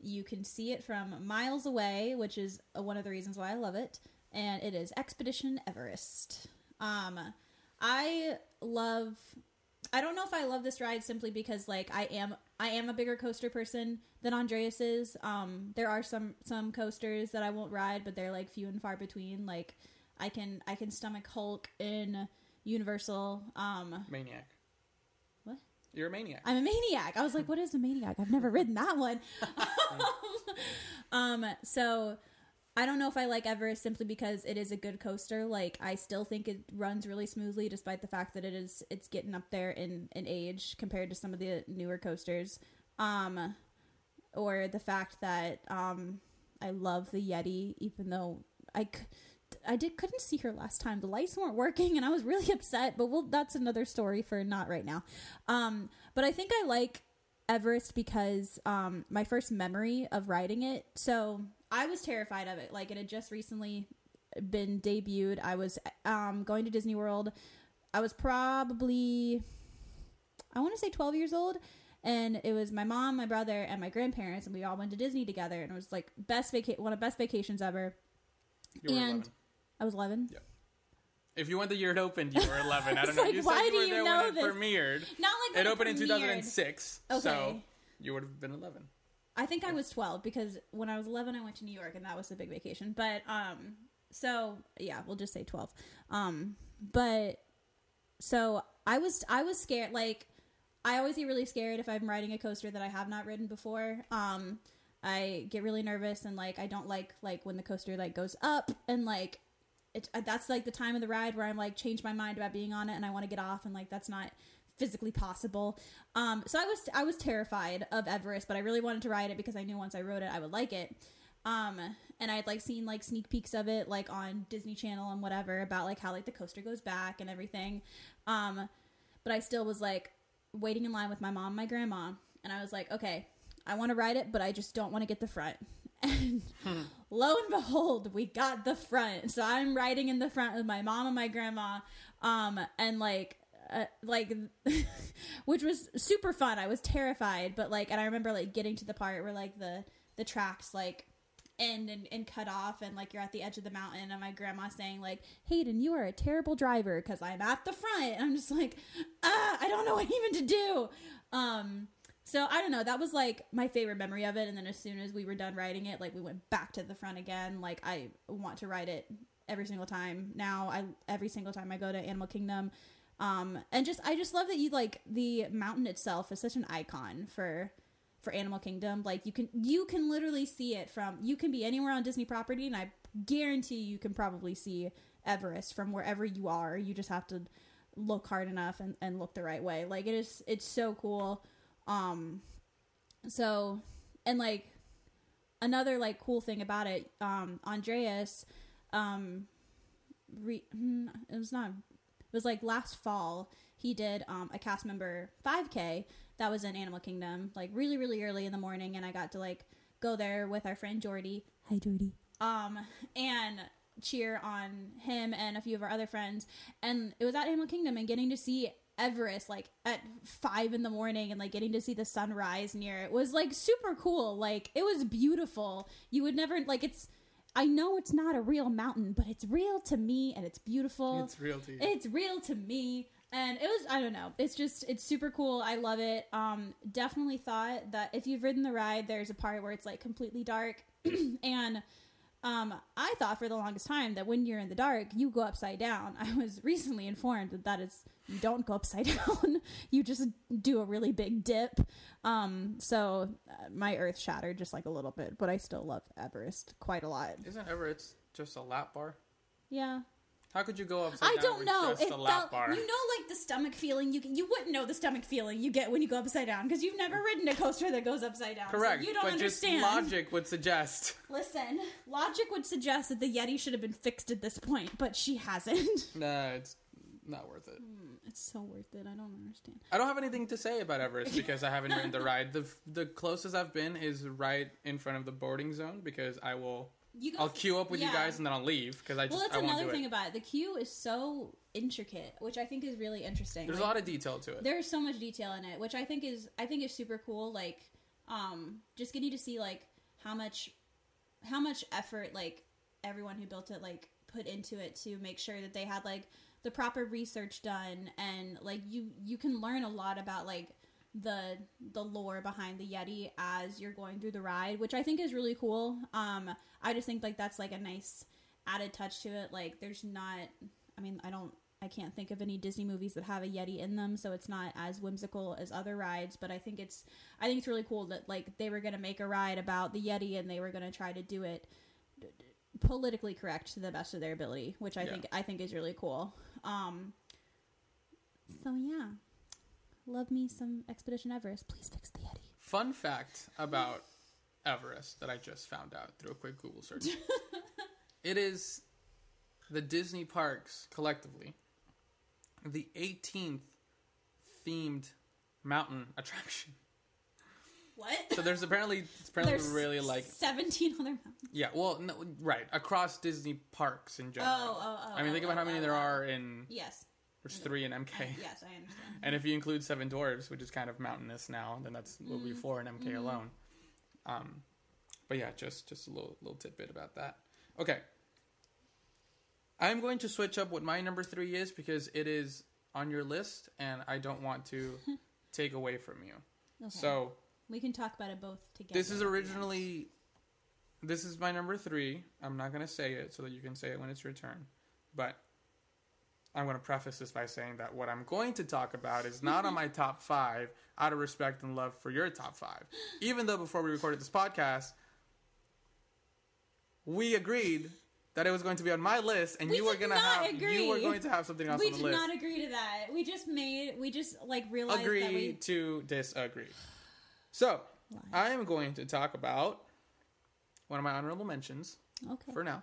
S2: You can see it from miles away, which is uh, one of the reasons why I love it. And it is Expedition Everest. Um, I love. I don't know if I love this ride simply because like I am I am a bigger coaster person than Andreas is. Um, there are some some coasters that I won't ride, but they're like few and far between. Like I can I can stomach Hulk in Universal. Um,
S1: Maniac.
S2: What?
S1: You're a maniac.
S2: I'm a maniac. I was like, what is a maniac? I've never ridden that one. um, so I don't know if I like Everest simply because it is a good coaster. Like I still think it runs really smoothly despite the fact that it is it's getting up there in, in age compared to some of the newer coasters. Um or the fact that um I love the Yeti even though I I did couldn't see her last time. The lights weren't working, and I was really upset. But well, that's another story for not right now. Um, but I think I like Everest because um, my first memory of riding it. So I was terrified of it. Like it had just recently been debuted. I was um, going to Disney World. I was probably I want to say 12 years old. And it was my mom, my brother, and my grandparents, and we all went to Disney together. And it was like best vaca- one of the best vacations ever.
S1: You were
S2: and
S1: 11.
S2: I was 11.
S1: If you went the year it opened, you were 11. I don't know.
S2: like,
S1: you
S2: why
S1: said you
S2: do
S1: were
S2: you
S1: there
S2: know
S1: when
S2: this?
S1: it premiered.
S2: Not like
S1: It opened in
S2: premiered.
S1: 2006, so
S2: Okay.
S1: you would have been 11.
S2: I think I was 12 because when I was 11 I went to New York and that was the big vacation. But um so yeah, we'll just say 12. Um but so I was I was scared like I always get really scared if I'm riding a coaster that I have not ridden before. Um I get really nervous and like I don't like like when the coaster like goes up and like it that's like the time of the ride where I'm like change my mind about being on it and I want to get off and like that's not physically possible. Um, so I was I was terrified of Everest, but I really wanted to ride it because I knew once I rode it I would like it. Um, and I had like seen like sneak peeks of it like on Disney Channel and whatever about like how like the coaster goes back and everything. Um, but I still was like waiting in line with my mom, and my grandma, and I was like, okay, I want to ride it, but I just don't want to get the front. And lo and behold, we got the front. So I'm riding in the front with my mom and my grandma. Um, and like, uh, like, which was super fun. I was terrified, but like, and I remember like getting to the part where like the the tracks like end and, and cut off, and like you're at the edge of the mountain, and my grandma saying like, "Hayden, you are a terrible driver because I'm at the front." And I'm just like, ah, I don't know what even to do. Um, so I don't know. That was like my favorite memory of it. And then as soon as we were done riding it, like we went back to the front again. Like I want to ride it every single time now. I every single time I go to Animal Kingdom. Um, and just I just love that you like the mountain itself is such an icon for for Animal Kingdom. Like you can you can literally see it from you can be anywhere on Disney property, and I guarantee you can probably see Everest from wherever you are. You just have to look hard enough and, and look the right way. Like it is it's so cool. Um so and like another like cool thing about it, um Andreas um re- hmm, it was not was like last fall he did um a cast member 5k that was in Animal Kingdom like really really early in the morning and I got to like go there with our friend Jordy. Hi Jordy. Um and cheer on him and a few of our other friends and it was at Animal Kingdom and getting to see Everest like at five in the morning and like getting to see the sunrise near it was like super cool. Like it was beautiful. You would never like it's. I know it's not a real mountain, but it's real to me and it's beautiful.
S1: It's real to you.
S2: It's real to me. and it was I don't know. It's just it's super cool. I love it. Um, definitely thought that if you've ridden the ride, there's a part where it's like completely dark, and um, I thought for the longest time that when you're in the dark, you go upside down. I was recently informed that that is you don't go upside down. you just do a really big dip. Um, so uh, my earth shattered just like a little bit, but I still love Everest quite a lot.
S1: Isn't Everest just a lap bar?
S2: Yeah.
S1: How could you go upside
S2: I
S1: down
S2: I
S1: don't
S2: know.
S1: just
S2: It
S1: a lap
S2: felt,
S1: bar?
S2: you know, like the stomach feeling. You you wouldn't know the stomach feeling you get when you go upside down because you've never ridden a coaster that goes upside down. so
S1: Correct.
S2: you don't
S1: but
S2: understand.
S1: just logic would suggest.
S2: Listen, logic would suggest that the Yeti should have been fixed at this point, but she hasn't.
S1: Nah, it's not worth it.
S2: Hmm, it's so worth it. I don't understand.
S1: I don't have anything to say about Everest because I haven't ridden the ride. The the closest I've been is right in front of the boarding zone because I will
S2: You go.
S1: I'll queue up with you guys and then I'll leave because I just
S2: well, that's
S1: I
S2: another thing
S1: it.
S2: about it. The queue is so intricate, which I think is really interesting.
S1: There's a lot of detail to it.
S2: there's so much detail in it which i think is i think is super cool like um just getting to see like how much how much effort like everyone who built it like put into it to make sure that they had like the proper research done and like you you can learn a lot about like the the lore behind the yeti as you're going through the ride which i think is really cool. Um i just think like that's like a nice added touch to it. Like there's not i mean i don't i can't think of any disney movies that have a yeti in them so it's not as whimsical as other rides but i think it's i think it's really cool that like they were going to make a ride about the yeti and they were going to try to do it politically correct to the best of their ability which i
S1: Yeah.
S2: think i think is really cool. Um so yeah love me some expedition everest please fix the yeti
S1: Fun fact about Everest that I just found out through a quick Google search. it is the Disney parks collectively the 18th themed mountain attraction.
S2: what
S1: So there's apparently it's apparently
S2: There's
S1: really like
S2: 17 other mountains
S1: yeah, well no, right, across Disney parks in general.
S2: Oh, oh, oh,
S1: I mean, think
S2: oh,
S1: about how
S2: oh,
S1: many
S2: oh,
S1: there
S2: oh.
S1: are in
S2: yes
S1: there's 3 in MK.
S2: I- yes i understand
S1: And if you include Seven Dwarves, which is kind of mountainous now, then that's will
S2: Mm-hmm.
S1: be four in MK alone. Um, but yeah, just just a little little tidbit about that. Okay, I'm going to switch up what my number three is because it is on your list, and I don't want to take away from you.
S2: Okay.
S1: So
S2: we can talk about it both together
S1: this is originally this is my number three. I'm not going to say it so that you can say it when it's your turn, but I'm going to preface this by saying that what I'm going to talk about is not on my top five out of respect and love for your top five. Even though before we recorded this podcast, we agreed that it was going to be on my list, and
S2: We
S1: you were going to have
S2: agree.
S1: you were going to have something else
S2: we
S1: on the list.
S2: We did not agree to that we just made we just like realized that
S1: Agree
S2: we
S1: to disagree. So
S2: Lies.
S1: I am going to talk about one of my honorable mentions
S2: okay
S1: for now.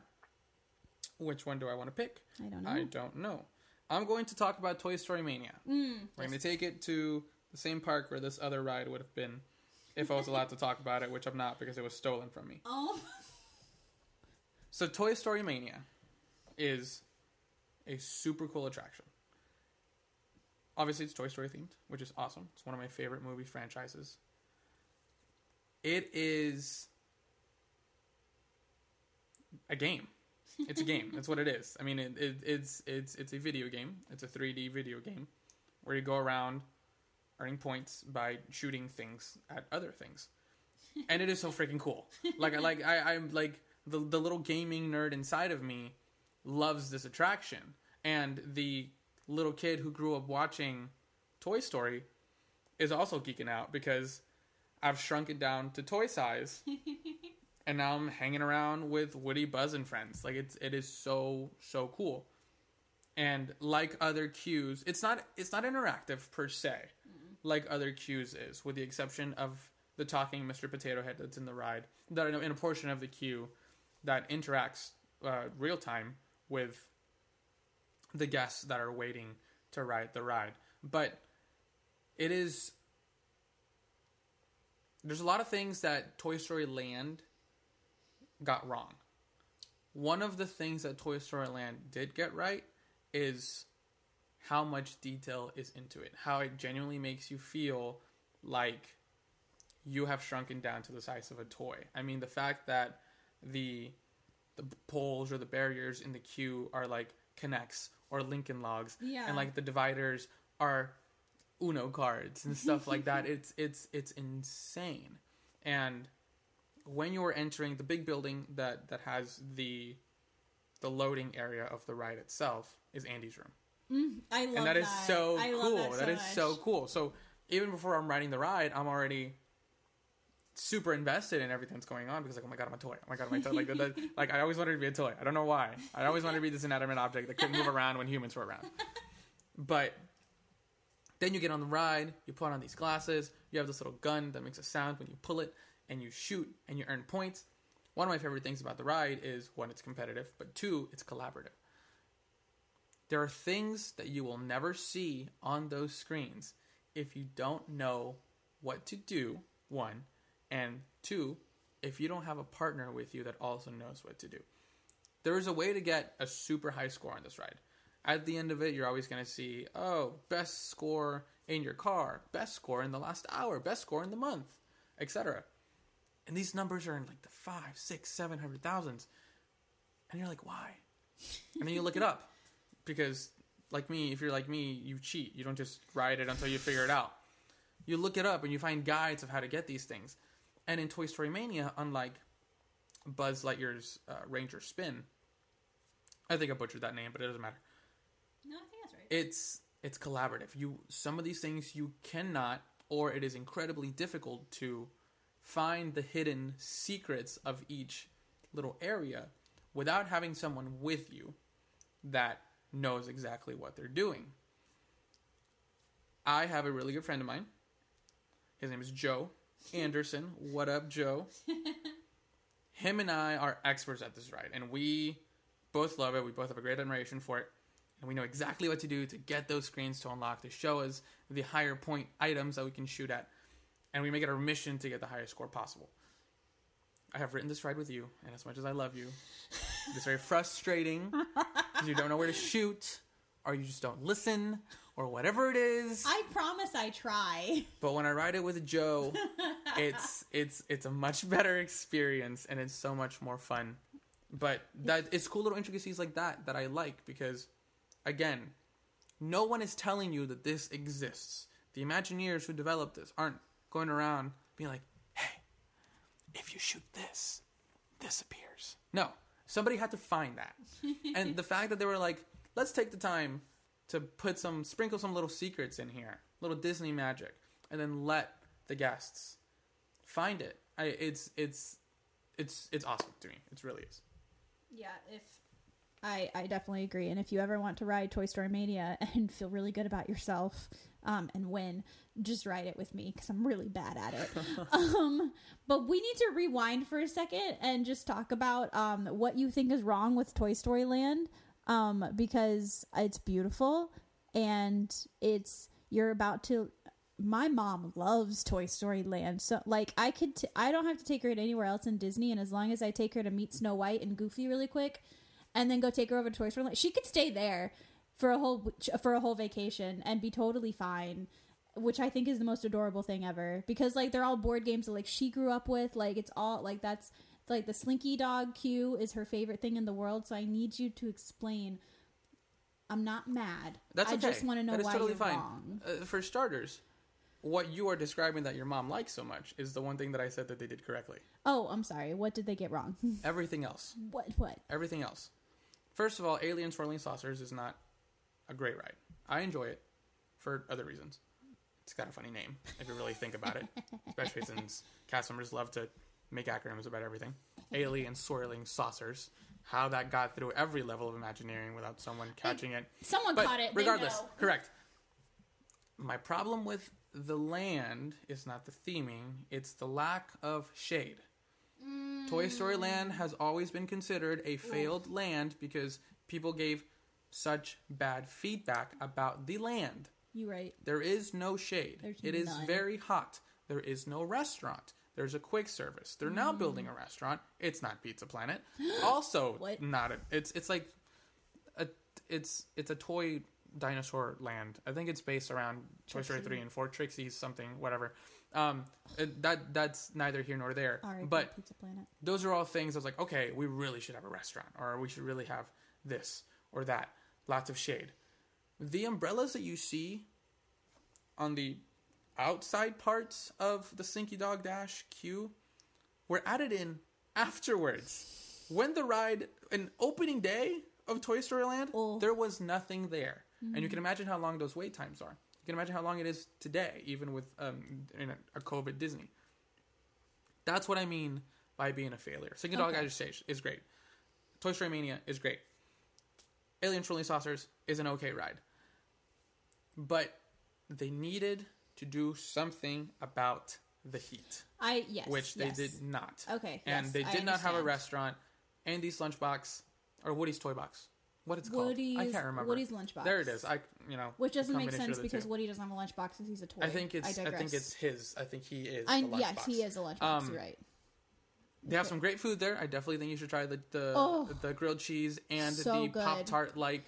S1: Which one do I want to pick?
S2: i don't know
S1: I don't know. I'm going to talk about Toy Story Mania.
S2: Mm,
S1: We're going to take it to the same park where this other ride would have been if I was allowed to talk about it, which I'm not because it was stolen from me.
S2: oh
S1: So, Toy Story Mania is a super cool attraction. Obviously, it's Toy Story themed, which is awesome. It's one of my favorite movie franchises. It is a game. It's a game. That's what it is. I mean, it, it, it's it's it's a video game. It's a 3D video game where you go around earning points by shooting things at other things, and it is so freaking cool. Like like I I'm like the the little gaming nerd inside of me loves this attraction, and the little kid who grew up watching Toy Story is also geeking out because I've shrunk it down to toy size. and now I'm hanging around with Woody, Buzz, and friends. Like it's it is so so cool. And like other queues, it's not it's not interactive per se, like other queues is, with the exception of the talking Mr. Potato Head that's in the ride. That in a, in a portion of the queue that interacts uh, real time with the guests that are waiting to ride the ride. But it is there's a lot of things that Toy Story Land got wrong. One of the things that Toy Story Land did get right is how much detail is into it. How it genuinely makes you feel like you have shrunken down to the size of a toy. I mean, the fact that the the poles or the barriers in the queue are like K'Nex or Lincoln logs,
S2: Yeah.
S1: and like the dividers are Uno cards and stuff like that. It's it's it's insane. And when you are entering the big building that that has the the loading area of the ride itself is Andy's room.
S2: Mm, I love
S1: and that is so
S2: I love
S1: cool.
S2: that so
S1: that is so cool. So even before I'm riding the ride, I'm already super invested in everything that's going on because like, oh my god, I'm a toy. Oh my god, I'm a toy. Like, that, like I always wanted to be a toy. I don't know why. I always wanted to be this inanimate object that couldn't move around when humans were around. But then you get on the ride, you put on these glasses, you have this little gun that makes a sound when you pull it, and you shoot and you earn points. One of my favorite things about the ride is one, it's competitive, but two, it's collaborative. There are things that you will never see on those screens if you don't know what to do, one, and two, if you don't have a partner with you that also knows what to do. There is a way to get a super high score on this ride. At the end of it, you're always going to see, oh, best score in your car, best score in the last hour, best score in the month, etc. And these numbers are in like the five, six, seven hundred thousands. And you're like, why? And then you look it up. Because, like me, if you're like me, you cheat. You don't just ride it until you figure it out. You look it up and you find guides of how to get these things. And in Toy Story Mania, unlike Buzz Lightyear's uh, Ranger Spin, I think I butchered that name, but it doesn't matter.
S2: No, I think that's right.
S1: It's it's collaborative. You some of these things you cannot, or it is incredibly difficult to find the hidden secrets of each little area without having someone with you that knows exactly what they're doing. I have a really good friend of mine. His name is Joe Anderson. What up, Joe? Him and I are experts at this ride, and we both love it. We both have a great admiration for it, and we know exactly what to do to get those screens to unlock to show us the higher point items that we can shoot at, and we make it our mission to get the highest score possible. I have written this ride with you, and as much as I love you, it's very frustrating because you don't know where to shoot, or you just don't listen, or whatever it is.
S2: I promise I try.
S1: But when I ride it with Joe, it's it's it's a much better experience and it's so much more fun. But that it's cool little intricacies like that that I like because again, no one is telling you that this exists. The Imagineers who developed this aren't going around being like, "Hey, if you shoot this, this appears." No, somebody had to find that. and the fact that they were like, "Let's take the time to put some sprinkle some little secrets in here, little Disney magic, and then let the guests find it. I, it's it's it's it's awesome to me. It really is.
S2: Yeah, if I I definitely agree. And if you ever want to ride Toy Story Mania and feel really good about yourself um, and when, just write it with me because I'm really bad at it. um, but we need to rewind for a second and just talk about um, what you think is wrong with Toy Story Land um, because it's beautiful and it's you're about to my mom loves Toy Story Land. So like I could t- I don't have to take her to anywhere else in Disney and as long as I take her to meet Snow White and Goofy really quick and then go take her over to Toy Story Land, she could stay there for a whole for a whole vacation and be totally fine. Which I think is the most adorable thing ever because like they're all board games that like she grew up with. Like it's all like that's like the Slinky Dog queue is her favorite thing in the world. So I need you to explain. I'm not mad.
S1: That's
S2: I
S1: okay.
S2: just want to know why
S1: totally
S2: you're
S1: fine.
S2: wrong.
S1: Uh, for starters, what you are describing that your mom likes so much is the one thing that I said that they did correctly.
S2: Oh, I'm sorry. What did they get wrong?
S1: Everything else,
S2: what? What?
S1: everything else. First of all, Alien Swirling Saucers is not a great ride. I enjoy it for other reasons. It's got a funny name if you really think about it, especially since cast members love to make acronyms about everything. Alien Swirling Saucers. How that got through every level of Imagineering without someone catching it.
S2: Someone
S1: But
S2: caught it.
S1: regardless, correct. My problem with the land is not the theming; it's the lack of shade. Mm. Toy Story Land has always been considered a failed land because people gave such bad feedback about the land.
S2: You right.
S1: There is no shade.
S2: There's
S1: It is
S2: none.
S1: very hot. There is no restaurant. There's a quick service. They're now building a restaurant. It's not Pizza Planet. Also,
S2: What?
S1: not a, it's it's like a it's it's a toy dinosaur land. I think it's based around Toy Story
S2: Trixie.
S1: three and four. Trixie's something, whatever. Um, it- that that's neither here nor there.
S2: All right,
S1: but
S2: Pizza Planet.
S1: those are all things I was like, okay, we really should have a restaurant, or we should really have this or that. Lots of shade. The umbrellas that you see on the outside parts of the Slinky Dog Dash queue were added in afterwards. When the ride, an opening day of Toy Story Land,
S2: Oh.
S1: there was nothing there. And you can imagine how long those wait times are. You can imagine how long it is today, even with um, in a, a COVID Disney. That's what I mean by being a failure. Slinky Dog
S2: Okay.
S1: Dash Stage is great. Toy Story Mania is great. Alien Trolling Saucers is an okay ride. But they needed to do something about the heat,
S2: I yes,
S1: which they
S2: yes.
S1: did not.
S2: Okay,
S1: And
S2: yes,
S1: they
S2: I
S1: did not have a restaurant. Andy's Lunchbox, or Woody's Toy Box. What it's called?
S2: Woody's
S1: I can't remember.
S2: Woody's lunchbox.
S1: There it is. I, you know,
S2: Which doesn't make sense because
S1: two.
S2: Woody doesn't have a lunchbox because he's a toy.
S1: I think it's. I,
S2: digress.
S1: think it's his. I think he is.
S2: I, yes, he is a lunchbox.
S1: Um,
S2: right.
S1: They have some great food there. I definitely think you should try the the,
S2: Oh,
S1: the grilled cheese and
S2: so
S1: the pop tart like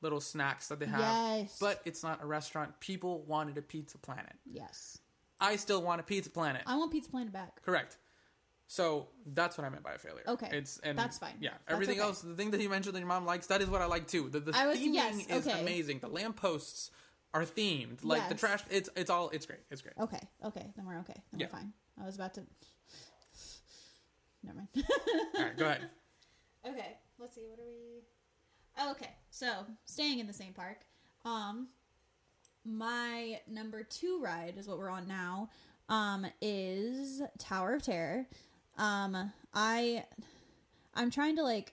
S1: little snacks that they have.
S2: Yes.
S1: But it's not a restaurant. People wanted a Pizza Planet.
S2: Yes,
S1: I still want a Pizza Planet.
S2: I want Pizza Planet back.
S1: Correct. So that's what I meant by a failure.
S2: Okay.
S1: it's and
S2: That's fine.
S1: Yeah,
S2: That's
S1: everything
S2: okay.
S1: else, the thing that you mentioned that your mom likes, that is what I like too. The, the
S2: I was-
S1: theming
S2: yes,
S1: is
S2: okay.
S1: amazing. The lampposts are themed. Like the trash, it's it's all it's great. It's great.
S2: Okay, okay, then we're okay. Then
S1: Yeah.
S2: we're fine. I was about to. Never mind.
S1: All right, go ahead.
S2: Okay, let's see. What are we? Oh, okay, so staying in the same park. Um, my number two ride is what we're on now. Um, is Tower of Terror. Um, I, I'm trying to like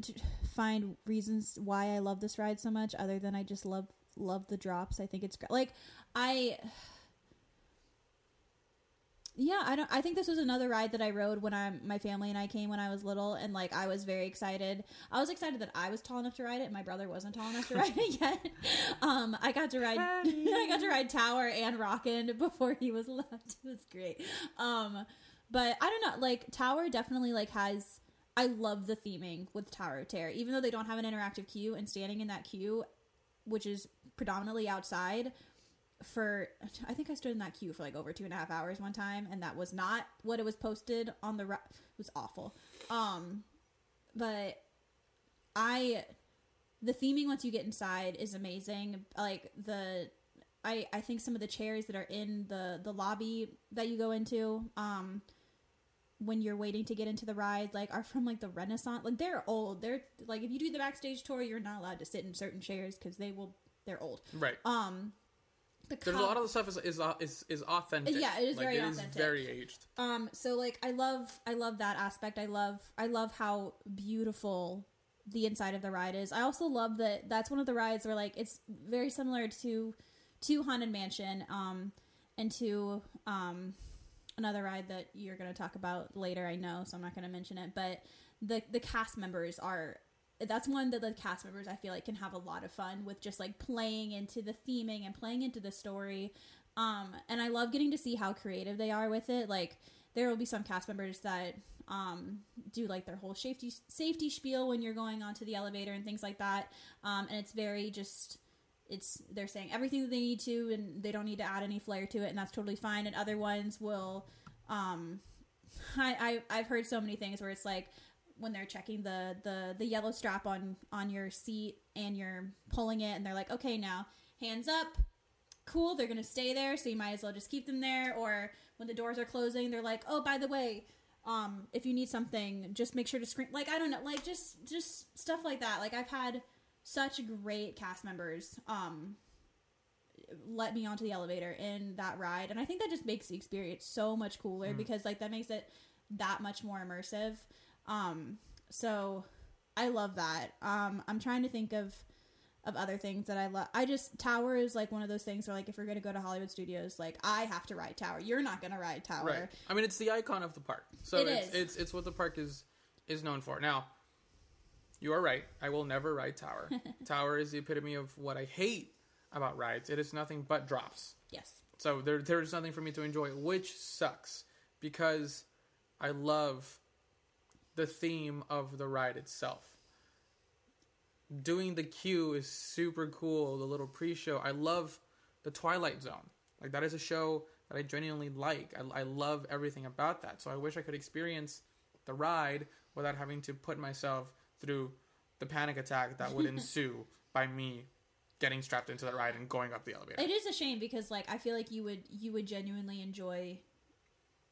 S2: to find reasons why I love this ride so much, other than I just love love the drops. I think it's great. Like I yeah, I don't. I think this was another ride that I rode when I my family and I came when I was little, and like I was very excited. I was excited that I was tall enough to ride it, and my brother wasn't tall enough to ride it yet. Um, I got to ride. I got to ride Tower and Rockin' before he was left. It was great. Um, but I don't know. Like Tower definitely like has. I love the theming with Tower of Terror, even though they don't have an interactive queue, and standing in that queue, which is predominantly outside, for I think I stood in that queue for like over two and a half hours one time, and that was not what it was posted on the. Ra- it was awful. Um, but I, the theming once you get inside is amazing. Like the, I I think some of the chairs that are in the the lobby that you go into, um, when you're waiting to get into the ride, like are from like the Renaissance. Like they're old. They're like if you do the backstage tour, you're not allowed to sit in certain chairs because they will. They're old.
S1: Right.
S2: Um, the
S1: There's a lot of the stuff is is is, is authentic.
S2: Yeah, it is
S1: like,
S2: very
S1: it is
S2: authentic.
S1: very aged.
S2: um so like i love i love that aspect i love i love how beautiful the inside of the ride is i also love that that's one of the rides where like it's very similar to to haunted mansion um and to um another ride that you're going to talk about later i know so i'm not going to mention it but the the cast members are that's one that the cast members I feel like can have a lot of fun with just like playing into the theming and playing into the story. Um, and I love getting to see how creative they are with it. Like there will be some cast members that um, do like their whole safety safety spiel when you're going onto the elevator and things like that. Um, and it's very just it's they're saying everything that they need to and they don't need to add any flair to it and that's totally fine. And other ones will um, I, I I've heard so many things where it's like when they're checking the the the yellow strap on on your seat and you're pulling it and they're like okay now hands up. Cool they're gonna stay there so you might as well just keep them there. Or when the doors are closing they're like oh by the way um if you need something just make sure to scream like i don't know like just just stuff like that. Like i've had such great cast members um let me onto the elevator in that ride and i think that just makes the experience so much cooler because like that makes it that much more immersive um so i love that um i'm trying to think of of other things that i love i just tower is like one of those things where like if we're gonna go to hollywood studios like i have to ride tower you're not gonna ride tower
S1: Right. I mean, it's the icon of the park. So
S2: It
S1: it's,
S2: is.
S1: it's it's what the park is is known for. Now, you are right. I will never ride Tower. Tower is the epitome of what I hate about rides. It is nothing but drops.
S2: yes
S1: So there there's nothing for me to enjoy, which sucks because I love the theme of the ride itself. Doing the queue is super cool. The little pre-show. I love the Twilight Zone. Like that is a show that I genuinely like. I, I love everything about that. So I wish I could experience the ride without having to put myself through the panic attack that would ensue by me getting strapped into that ride and going up the elevator.
S2: It is a shame because like I feel like you would you would genuinely enjoy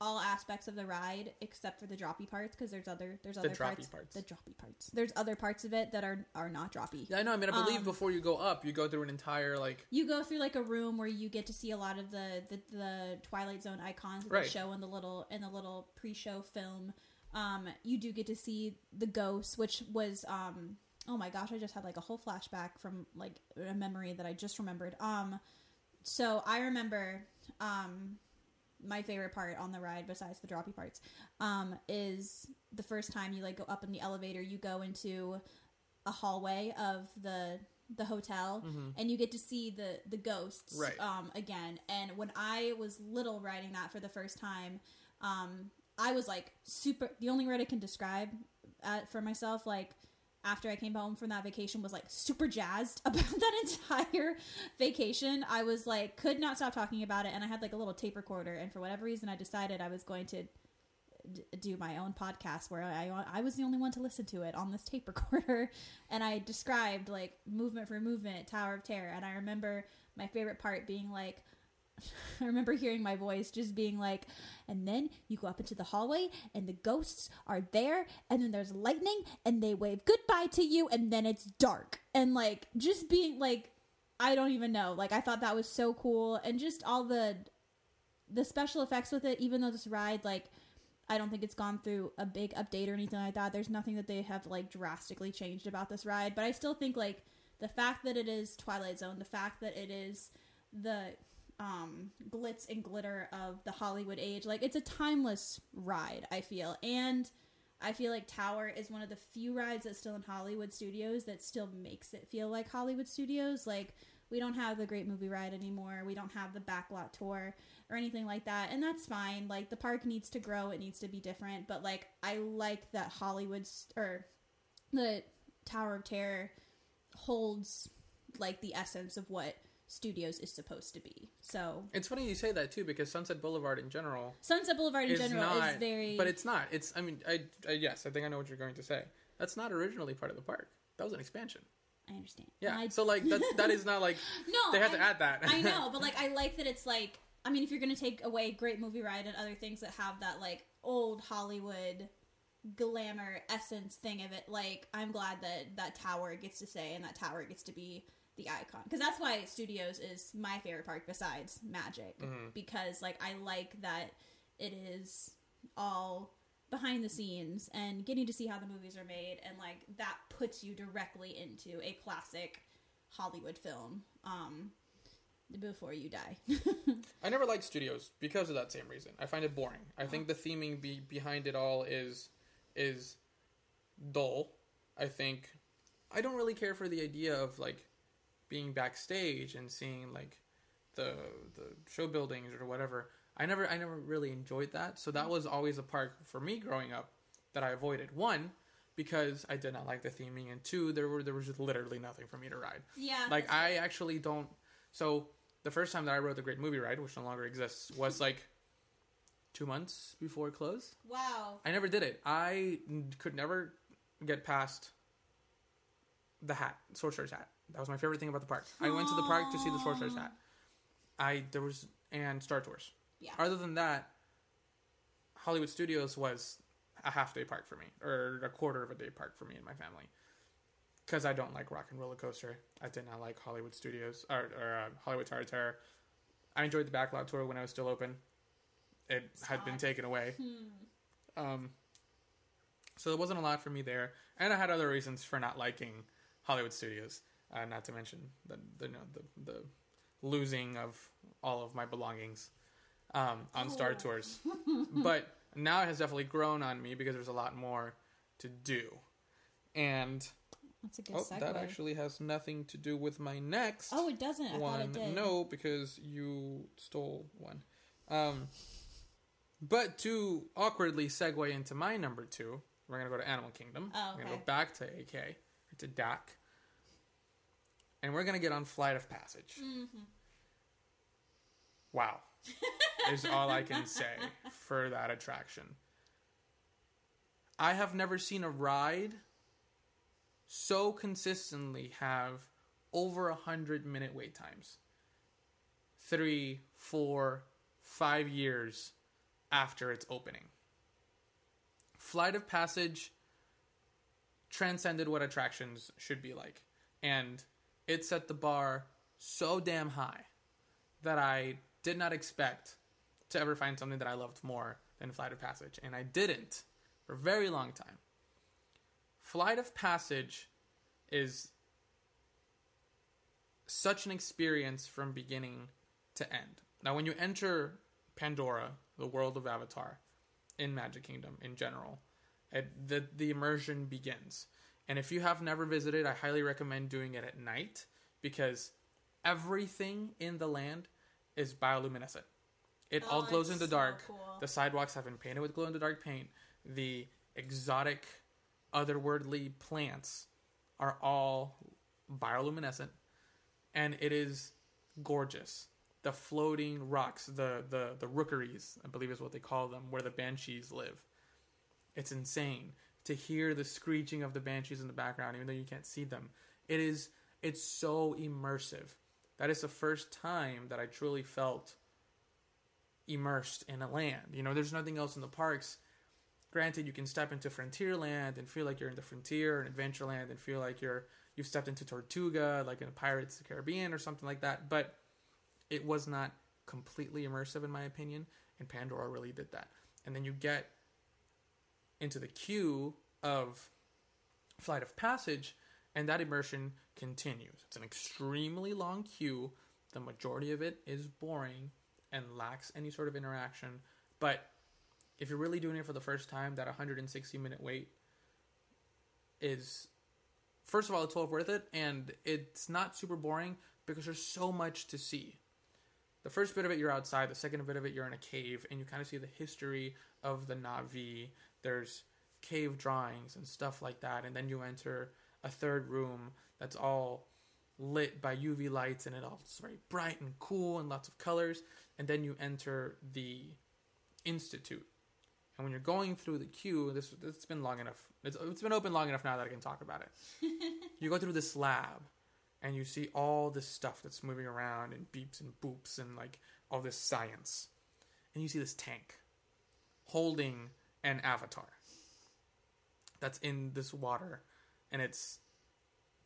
S2: all aspects of the ride except for the droppy parts because there's other there's other
S1: droppy
S2: parts,
S1: parts.
S2: the droppy parts. There's other parts of it that are are not droppy.
S1: yeah, I know. I mean, I believe
S2: Um,
S1: before you go up, you go through an entire like
S2: You go through like a room where you get to see a lot of the the, the Twilight Zone icons that
S1: Right.
S2: they show in the little in the little pre-show film. Um, you do get to see the ghosts, which was um, oh my gosh, I just had like a whole flashback from like a memory that I just remembered. Um, so I remember um, my favorite part on the ride, besides the droppy parts, um, is the first time you like go up in the elevator. You go into a hallway of the the hotel, and you get to see the the ghosts
S1: Right.
S2: um, again. And when I was little riding that for the first time, um, I was like super. The only word I can describe uh, for myself, like after I came home from that vacation was like super jazzed about that entire vacation. I was like could not stop talking about it and I had like a little tape recorder and for whatever reason I decided I was going to d- do my own podcast where I I was the only one to listen to it on this tape recorder and I described like movement for movement Tower of Terror and I remember my favorite part being like I remember hearing my voice just being like, and then you go up into the hallway and the ghosts are there, and then there's lightning and they wave goodbye to you, and then it's dark. And like, just being like, I don't even know. Like, I thought that was so cool, and just all the the special effects with it, even though this ride, like, I don't think it's gone through a big update or anything like that. There's nothing that they have like drastically changed about this ride, but I still think like the fact that it is Twilight Zone, the fact that it is the um glitz and glitter of the Hollywood age, like it's a timeless ride, I feel. And I feel like Tower is one of the few rides that's still in Hollywood studios that still makes it feel like Hollywood studios. Like we don't have the Great Movie Ride anymore. We don't have the Backlot Tour or anything like that, and that's fine. Like the park needs to grow, it needs to be different. But like I like that Hollywood's or the Tower of Terror holds like the essence of what studios is supposed to be. So
S1: It's funny you say that too because Sunset Boulevard in general
S2: Sunset Boulevard in
S1: is
S2: general
S1: not,
S2: is very
S1: but it's not. It's I mean I, I yes I think I know what you're going to say. That's not originally part of the park. That was an expansion.
S2: I understand.
S1: Yeah.
S2: I,
S1: so like that's that is not like
S2: no,
S1: they had to add that.
S2: I know, but like I like that it's like I mean if you're gonna take away Great Movie Ride and other things that have that like old Hollywood glamour essence thing of it, like I'm glad that that tower gets to say and that tower gets to be the icon because that's why Studios is my favorite park besides Magic
S1: Mm-hmm.
S2: because like I like that it is all behind the scenes and getting to see how the movies are made and like that puts you directly into a classic Hollywood film um before you die.
S1: I never liked studios because of that same reason. I find it boring. I think the theming be, behind it all is is dull. I think I don't really care for the idea of like being backstage and seeing like the the show buildings or whatever. I never I never really enjoyed that. So that was always a park for me growing up that I avoided. One because I did not like the theming and two there were there was just literally nothing for me to ride.
S2: yeah.
S1: Like I actually don't. So the first time that I rode the Great Movie Ride, which no longer exists, was like two months before it closed.
S2: wow.
S1: I never did it. I could never get past the hat, Sorcerer's hat. That was my favorite thing about the park. I went to the park to see the Sorcerer's hat. I there was and Star Tours.
S2: Yeah.
S1: Other than that, Hollywood Studios was a half day park for me, or a quarter of a day park for me and my family. Because I don't like Rock and Roller Coaster. I did not like Hollywood Studios or, or uh, Hollywood Tower of Terror. I enjoyed the Backlot tour when I was still open. It had been taken away.
S2: Hmm.
S1: Um, so there wasn't a lot for me there, and I had other reasons for not liking Hollywood Studios. Uh, not to mention the the, you know, the the losing of all of my belongings um, on Star
S2: Oh.
S1: Tours. but now it has definitely grown on me because there's a lot more to do. And
S2: That's a good
S1: oh,
S2: segue.
S1: that actually has nothing to do with my next
S2: oh, it doesn't. I thought
S1: one.
S2: it did.
S1: No, because you stole one. Um, but to awkwardly segue into my number two, we're gonna go to Animal Kingdom.
S2: Oh, okay.
S1: We're gonna go back to AK to DAK, and we're gonna get on Flight of Passage.
S2: Mm-hmm.
S1: Wow, is all I can say for that attraction. I have never seen a ride so consistently have over a hundred minute wait times. Three, four, five years after its opening. Flight of Passage transcended what attractions should be like. And it set the bar so damn high that I did not expect to ever find something that I loved more than Flight of Passage. And I didn't for a very long time. Flight of Passage is such an experience from beginning to end. Now, when you enter Pandora, the world of Avatar, in Magic Kingdom in general, it, the the immersion begins. And if you have never visited, I highly recommend doing it at night because everything in the land is bioluminescent. It all
S2: Oh,
S1: glows in the
S2: so
S1: dark.
S2: cool.
S1: The sidewalks have been painted with glow in the dark paint. The exotic, otherworldly plants are all bioluminescent, and it is gorgeous. The floating rocks, the the the rookeries, I believe is what they call them, where the banshees live. It's insane to hear the screeching of the banshees in the background, even though you can't see them. It is it's so immersive. That is the first time that I truly felt immersed in a land. You know, there's nothing else in the parks. Granted, you can step into Frontierland and feel like you're in the frontier, and Adventureland and feel like you're you've stepped into Tortuga, like in Pirates of the Caribbean or something like that. But it was not completely immersive, in my opinion, and Pandora really did that. And then you get into the queue of Flight of Passage, and that immersion continues. It's an extremely long queue. The majority of it is boring and lacks any sort of interaction. But if you're really doing it for the first time, that 160 minute wait is, first of all, it's well worth it, and it's not super boring because there's so much to see. The first bit of it, you're outside. The second bit of it, you're in a cave, and you kind of see the history of the Na'vi. There's cave drawings and stuff like that, and then you enter a third room that's all lit by UV lights, and it all it's very bright and cool and lots of colors. And then you enter the institute, and when you're going through the queue, this it's been long enough. It's, it's been open long enough now that I can talk about it. you go through this lab, and you see all this stuff that's moving around and beeps and boops and like all this science, and you see this tank holding an avatar that's in this water, and it's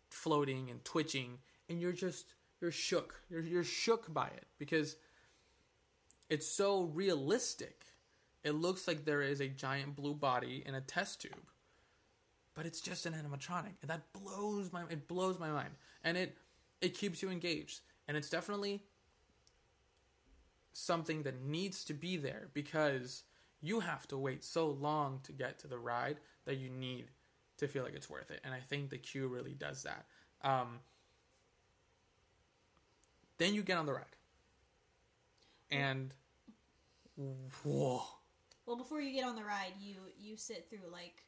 S1: floating and twitching, and you're just you're shook. You're you're shook by it because it's so realistic. It looks like there is a giant blue body in a test tube, but it's just an animatronic, and that blows my it blows my mind, and it it keeps you engaged, and it's definitely something that needs to be there because you have to wait so long to get to the ride that you need to feel like it's worth it, and I think the queue really does that. Um, then you get on the ride, and whoa.
S2: Well, before you get on the ride, you you sit through like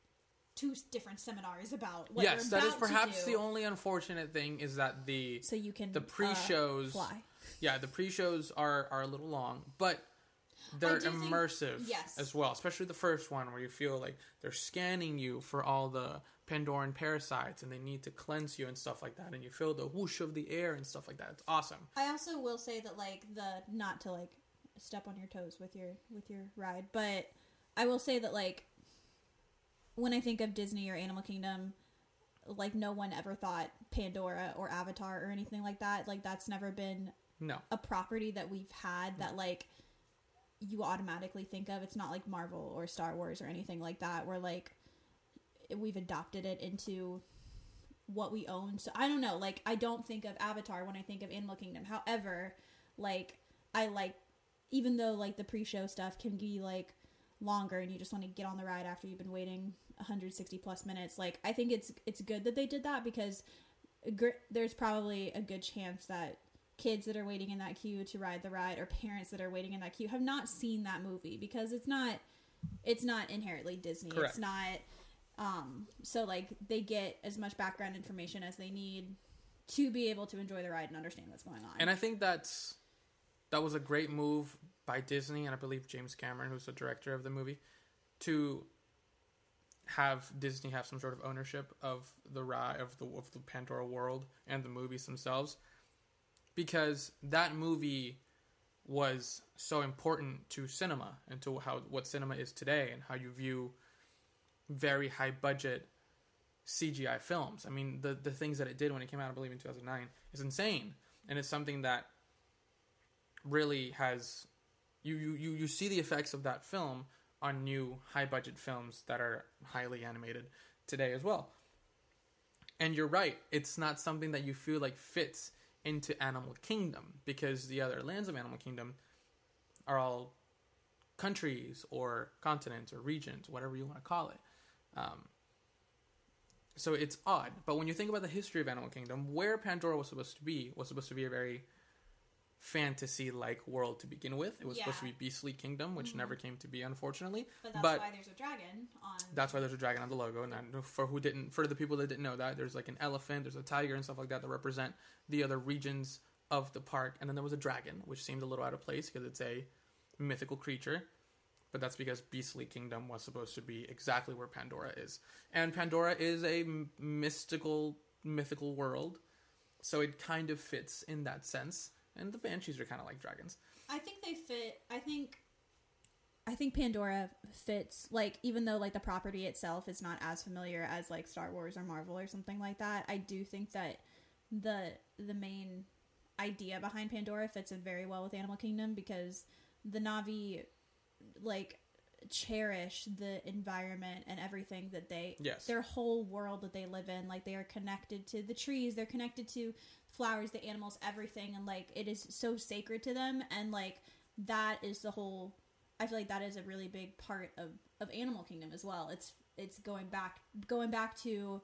S2: two different seminars about what
S1: yes, that is perhaps the only unfortunate thing is that the
S2: so you can
S1: the
S2: uh,
S1: pre-shows
S2: fly.
S1: yeah the pre-shows are are a little long but they're
S2: do think-
S1: immersive
S2: yes.
S1: as well especially the first one where you feel like they're scanning you for all the pandoran parasites and they need to cleanse you and stuff like that and you feel the whoosh of the air and stuff like that it's awesome
S2: I also will say that like the not to like step on your toes with your with your ride, but I will say that like when I think of Disney or Animal Kingdom, like no one ever thought Pandora or Avatar or anything like that. Like that's never been
S1: no
S2: a property that we've had that mm. like you automatically think of. It's not like Marvel or Star Wars or anything like that where like we've adopted it into what we own. So I don't know, like I don't think of Avatar when I think of Animal Kingdom. However, like I like even though like the pre-show stuff can be like longer and you just want to get on the ride after you've been waiting 160 plus minutes, like I think it's it's good that they did that because gr- there's probably a good chance that kids that are waiting in that queue to ride the ride or parents that are waiting in that queue have not seen that movie because it's not it's not inherently Disney.
S1: Correct.
S2: It's not um so like they get as much background information as they need to be able to enjoy the ride and understand what's going on.
S1: and i think that's that was a great move by disney and i believe james cameron who's the director of the movie to have Disney have some sort of ownership of the ride of the of the Pandora world and the movies themselves because that movie was so important to cinema and to how what cinema is today and how you view very high budget CGI films. I mean, the the things that it did when it came out, I believe in 2009, is insane, and it's something that really has you you you, you see the effects of that film on new high budget films that are highly animated today as well. And you're right, it's not something that you feel like fits into Animal Kingdom because the other lands of Animal Kingdom are all countries or continents or regions, whatever you want to call it. Um, so it's odd. But when you think about the history of Animal Kingdom, where Pandora was supposed to be was supposed to be a very fantasy like world to begin with. It was supposed to be Beastly Kingdom, which
S2: Mhm.
S1: never came to be, unfortunately.
S2: But that's
S1: But-
S2: why there's a dragon on.
S1: That's why there's a dragon on the logo. And that- for who didn't, for the people that didn't know that, there's like an elephant, there's a tiger, and stuff like that that represent the other regions of the park. And then there was a dragon, which seemed a little out of place because it's a mythical creature. But that's because Beastly Kingdom was supposed to be exactly where Pandora is, and Pandora is a m- mystical, mythical world, so it kind of fits in that sense. And the banshees are kind of like dragons.
S2: I think they fit. I think. I think Pandora fits like even though like the property itself is not as familiar as like Star Wars or Marvel or something like that. I do think that the the main idea behind Pandora fits in very well with Animal Kingdom because the Na'vi like cherish the environment and everything that they
S1: Yes.
S2: their whole world that they live in like they are connected to the trees they're connected to flowers the animals everything and like it is so sacred to them and like that is the whole i feel like that is a really big part of of animal kingdom as well it's it's going back going back to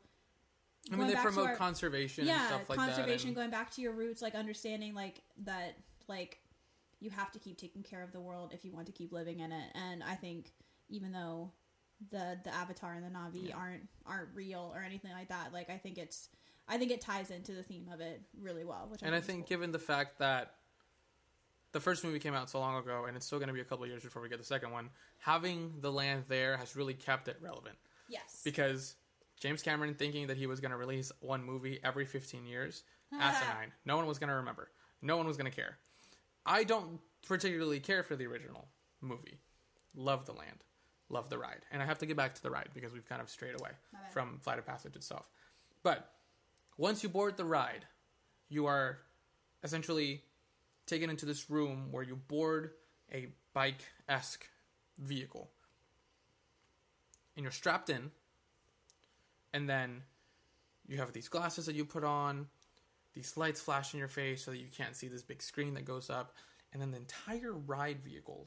S1: I mean, they promote
S2: our-
S1: conservation and
S2: yeah
S1: stuff like
S2: conservation
S1: that. and-
S2: going back to your roots like understanding like that like you have to keep taking care of the world if you want to keep living in it and i think even though the the avatar and the navi
S1: Yeah.
S2: aren't aren't real or anything like that like i think it's i think it ties into the theme of it really well which
S1: and I think
S2: cool.
S1: given the fact that the first movie came out so long ago, and it's still going to be a couple of years before we get the second one, having the land there has really kept it relevant.
S2: yes
S1: Because James Cameron thinking that he was going to release one movie every 15 years, asinine. No one was going to remember. No one was going to care. I don't particularly care for the original movie. Love the land. Love the ride. And I have to get back to the ride because we've kind of strayed away from Flight of Passage itself. But once you board the ride, you are essentially taken into this room where you board a bike esque vehicle. And you're strapped in, and then you have these glasses that you put on, these lights flash in your face so that you can't see this big screen that goes up, and then the entire ride vehicle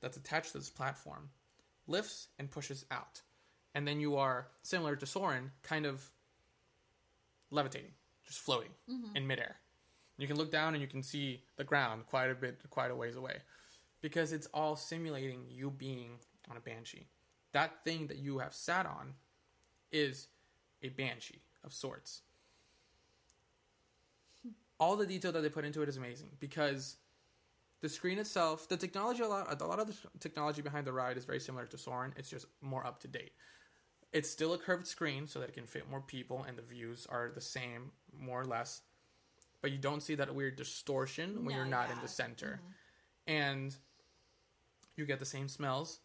S1: that's attached to this platform lifts and pushes out. And then you are, similar to Soarin', kind of levitating, just floating mm-hmm. in midair. You can look down and you can see the ground quite a bit, quite a ways away, because it's all simulating you being on a banshee. That thing that you have sat on is a banshee of sorts. All the detail that they put into it is amazing because the screen itself, the technology, a lot, a lot of the technology behind the ride is very similar to Soarin'. It's just more up to date. It's still a curved screen so that it can fit more people, and the views are the same, more or less. But you don't see that weird distortion when
S2: No,
S1: you're not in the center. Mm-hmm. And you get the same smells.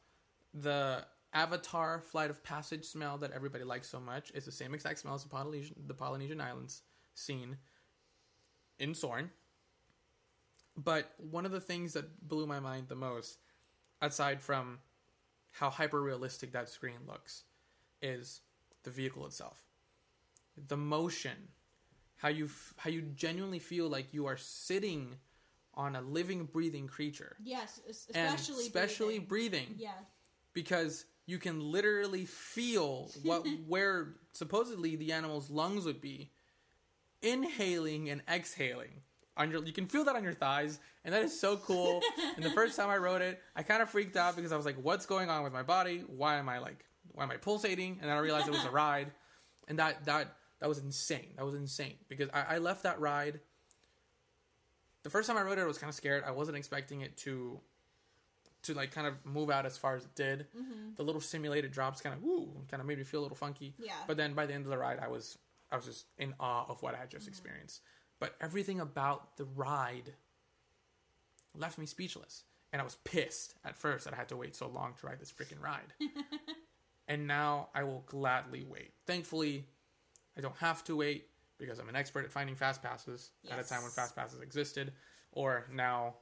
S1: The Avatar Flight of Passage smell that everybody likes so much is the same exact smell as the Polynesian, the Polynesian Islands scene in Soarin'. But one of the things that blew my mind the most, aside from how hyper realistic that screen looks, is the vehicle itself. The motion, how you f- how you genuinely feel like you are sitting on a living, breathing creature,
S2: yes es-
S1: and
S2: especially
S1: especially
S2: breathing.
S1: breathing
S2: yeah
S1: because you can literally feel what where supposedly the animal's lungs would be inhaling and exhaling on your you can feel that on your thighs and that is so cool. And the first time i wrote it i kind of freaked out because i was like what's going on with my body? Why am i like why am i pulsating? And then i realized it was a ride. And that that that was insane. That was insane because i, I left that ride. The first time i wrote it i was kind of scared. I wasn't expecting it to to like kind of move out as far as it did. Mm-hmm. The little simulated drops kind of woo, kind of made me feel a little funky.
S2: Yeah.
S1: But then by the end of the ride, I was I was just in awe of what I had just mm-hmm. experienced. But everything about the ride left me speechless, and I was pissed at first that I had to wait so long to ride this freaking ride. and now I will gladly wait. Thankfully, I don't have to wait because I'm an expert at finding fast passes at a time when fast passes existed, or now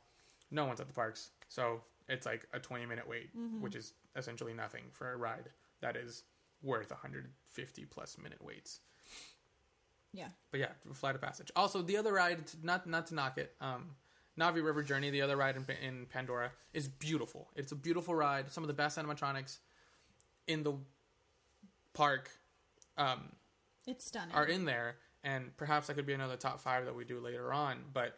S1: no one's at the parks. So it's like a 20 minute wait, mm-hmm. which is essentially nothing for a ride that is worth 150 plus minute waits.
S2: Yeah.
S1: But yeah, Flight of Passage. Also, the other ride, not not to knock it, um, Na'vi River Journey, the other ride in, in Pandora, is beautiful. It's a beautiful ride. Some of the best animatronics in the park um,
S2: It's stunning.
S1: are in there, and perhaps that could be another top five that we do later on. But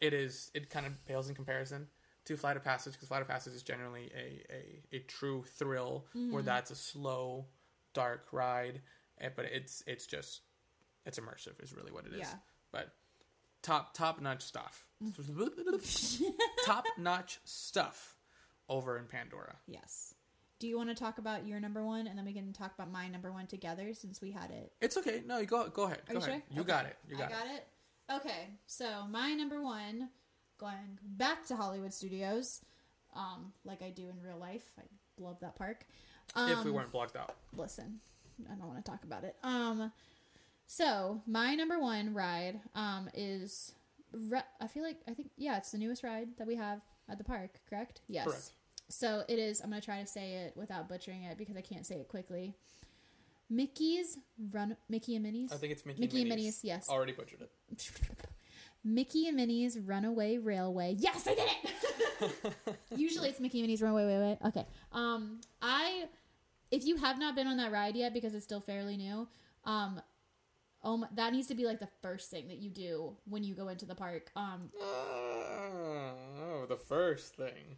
S1: it is it kind of pales in comparison to Flight of Passage because Flight of Passage is generally a a, a true thrill where that's a slow, dark ride, eh, but it's it's just it's immersive is really what it is.
S2: Yeah.
S1: But top top notch stuff. top notch stuff over in Pandora.
S2: yes. Do you want to talk about your number one, and then we can talk about my number one together since we had it
S1: It's okay. No, you go go ahead.
S2: Are
S1: go
S2: you
S1: ahead.
S2: sure?
S1: You
S2: Okay.
S1: got it. You got,
S2: I got
S1: it.
S2: it. Okay, so my number one, going back to Hollywood Studios, um, like I do in real life. I love that park. Um,
S1: if we weren't blocked out.
S2: listen, I don't want to talk about it. Um, so my number one ride, um, is re- I feel like I think yeah, it's the newest ride that we have at the park. Correct? Yes.
S1: Correct.
S2: So it is. I'm gonna try to say it without butchering it because I can't say it quickly. Mickey's Run Mickey and Minnie's.
S1: I think it's Mickey,
S2: Mickey and
S1: Minnie's.
S2: Minnie's, yes.
S1: Already butchered it.
S2: Mickey and Minnie's Runaway Railway. Yes, I did it. Usually it's Mickey and Minnie's Runaway Railway. Okay. Um, I, if you have not been on that ride yet because it's still fairly new, um, oh my, that needs to be like the first thing that you do when you go into the park. Um,
S1: Oh, the first thing.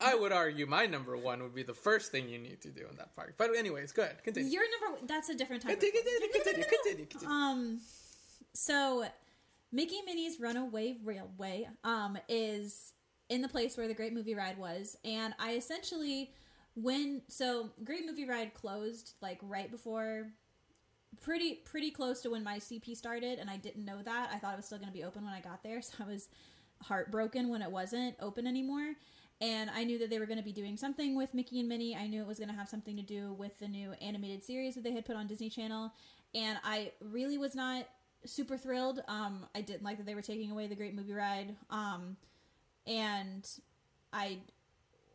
S1: I would argue my number one would be the first thing you need to do in that park. But anyways, go ahead. Continue.
S2: your number that's a different time.
S1: Continue, continue, continue, continue, continue.
S2: Um, so Mickey Minnie's Runaway Railway um is in the place where the Great Movie Ride was, and I essentially when so Great Movie Ride closed like right before pretty pretty close to when my CP started and I didn't know that. I thought it was still going to be open when I got there, so I was heartbroken when it wasn't open anymore. And I knew that they were going to be doing something with Mickey and Minnie. I knew it was going to have something to do with the new animated series that they had put on Disney Channel. And I really was not super thrilled. Um, I didn't like that they were taking away the Great Movie Ride. Um, and I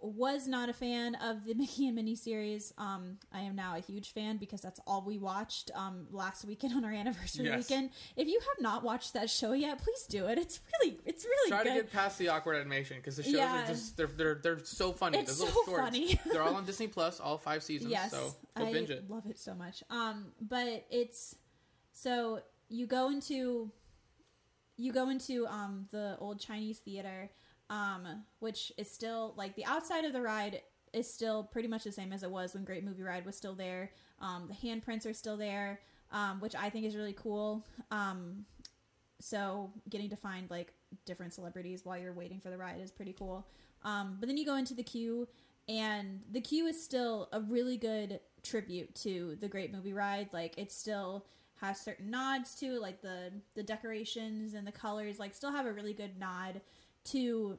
S2: was not a fan of the Mickey and Minnie series. Um, I am now a huge fan because that's all we watched um, last weekend on our anniversary
S1: Yes.
S2: weekend. If you have not watched that show yet, please do it. It's really, it's really
S1: Try
S2: good.
S1: to get past the awkward animation because the shows
S2: Yeah.
S1: are just they're they're they're so funny.
S2: It's
S1: They're little
S2: so
S1: shorts.
S2: funny.
S1: they're all on Disney Plus, all five seasons.
S2: yes,
S1: so go
S2: I
S1: binge it.
S2: love it so much. Um, but it's so you go into you go into um the old Chinese theater, um, which is still like the outside of the ride is still pretty much the same as it was when Great Movie Ride was still there. Um, the handprints are still there, um, which I think is really cool. Um, so getting to find like different celebrities while you're waiting for the ride is pretty cool. Um, but then you go into the queue, and the queue is still a really good tribute to the Great Movie Ride. Like it still has certain nods to like the the decorations and the colors. Like still have a really good nod to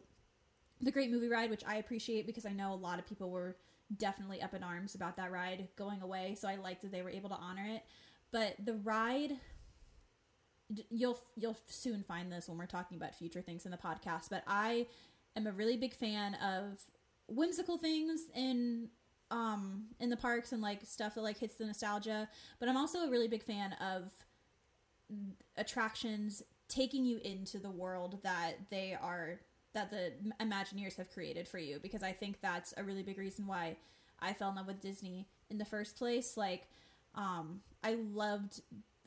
S2: the Great Movie Ride, which I appreciate because I know a lot of people were definitely up in arms about that ride going away. So I liked that they were able to honor it. But the ride you'll you'll soon find this when we're talking about future things in the podcast but i am a really big fan of whimsical things in um in the parks and like stuff that like hits the nostalgia but i'm also a really big fan of attractions taking you into the world that they are that the imagineers have created for you because i think that's a really big reason why i fell in love with disney in the first place like um i loved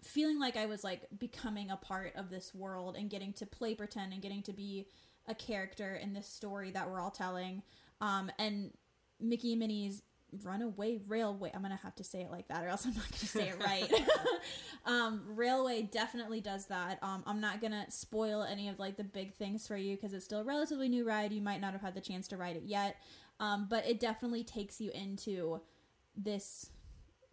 S2: feeling like I was like becoming a part of this world and getting to play pretend and getting to be a character in this story that we're all telling. Um, and Mickey and Minnie's Runaway Railway. I'm gonna have to say it like that, or else I'm not gonna say it right. um, Railway definitely does that. Um, I'm not gonna spoil any of like the big things for you because it's still a relatively new ride. You might not have had the chance to ride it yet, um, but it definitely takes you into this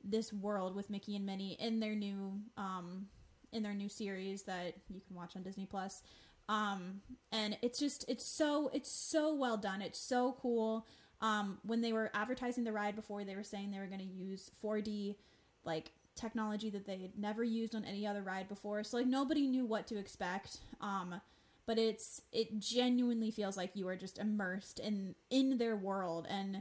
S2: this world with Mickey and Minnie in their new um, in their new series that you can watch on Disney Plus. Um, and it's just it's so it's so well done. It's so cool. Um, when they were advertising the ride before, they were saying they were going to use 4D like technology that they had never used on any other ride before. So like nobody knew what to expect. Um, but it's it genuinely feels like you are just immersed in in their world and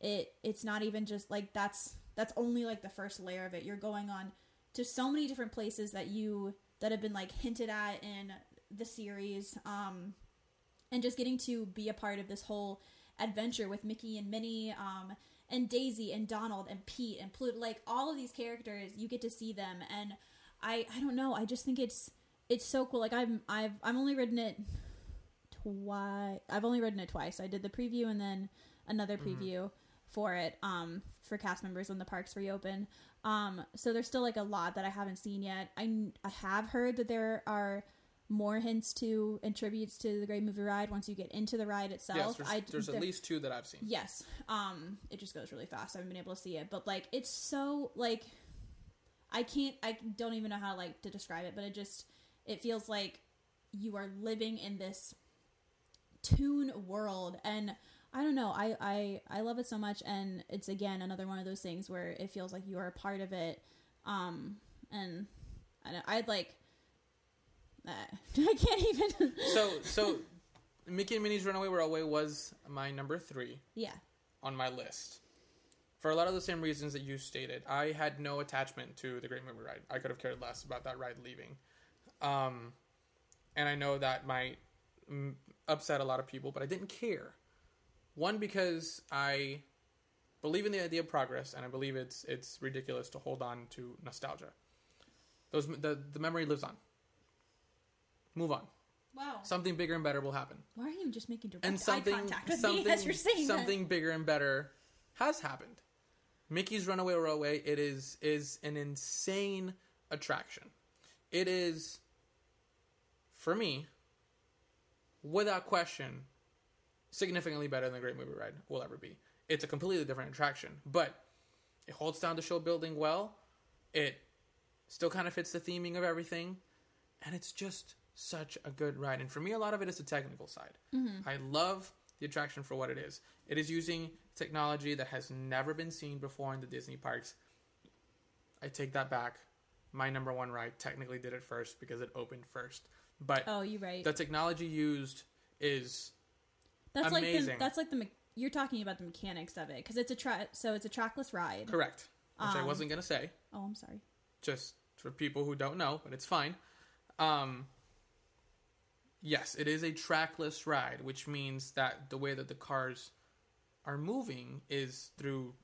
S2: it it's not even just like that's that's only like the first layer of it. You're going on to so many different places that you that have been like hinted at in the series um and just getting to be a part of this whole adventure with Mickey and Minnie um and Daisy and Donald and Pete and Pluto. Like all of these characters you get to see them. And I I don't know. I just think it's it's so cool. Like I'm I've I'm only ridden it twice I've only ridden it twice. I did the preview and then another preview for it um for cast members when the parks reopen. Um so there's still like a lot that I haven't seen yet. I I have heard that there are more hints to and tributes to the Great Movie Ride once you get into the ride itself.
S1: Yes, there's,
S2: I,
S1: there's
S2: there-
S1: at least two that I've seen.
S2: Yes. Um it just goes really fast. I haven't been able to see it, but like it's so like I can't I don't even know how like to describe it, but it just it feels like you are living in this toon world and I don't know. I, I I love it so much and it's again another one of those things where it feels like you are a part of it. Um and I don't- I'd like uh, I can't even
S1: So so Mickey and Minnie's Runaway Railway was my number three
S2: Yeah.
S1: on my list. For a lot of the same reasons that you stated, I had no attachment to the Great Movie Ride. I could have cared less about that ride leaving, um, and I know that might mm, upset a lot of people, but I didn't care. One because I believe in the idea of progress, and I believe it's it's ridiculous to hold on to nostalgia. Those the the memory lives on. Move on.
S2: Wow.
S1: Something bigger and better will happen
S2: Why are you just making direct
S1: and something
S2: eye contact with
S1: something
S2: me as you're saying that?
S1: something bigger and better has happened. Mickey's Runaway Railway it is is an insane attraction. It is for me without question significantly better than the Great Movie Ride will ever be. It's a completely different attraction, but it holds down the show building well. It still kind of fits the theming of everything, and it's just such a good ride. And for me, a lot of it is the technical side. I love the attraction for what it is. It is using technology that has never been seen before in the Disney parks. I take that back. My number one ride technically did it first because it opened first, but
S2: Oh, you're right.
S1: the technology used is
S2: that's like the, that's like the me- you're talking about the mechanics of it because it's a track. So it's a trackless ride.
S1: correct, which I
S2: Um,
S1: wasn't gonna say.
S2: Oh, I'm sorry.
S1: just for people who don't know, but it's fine. Um, yes, it is a trackless ride, which means that the way that the cars are moving is through.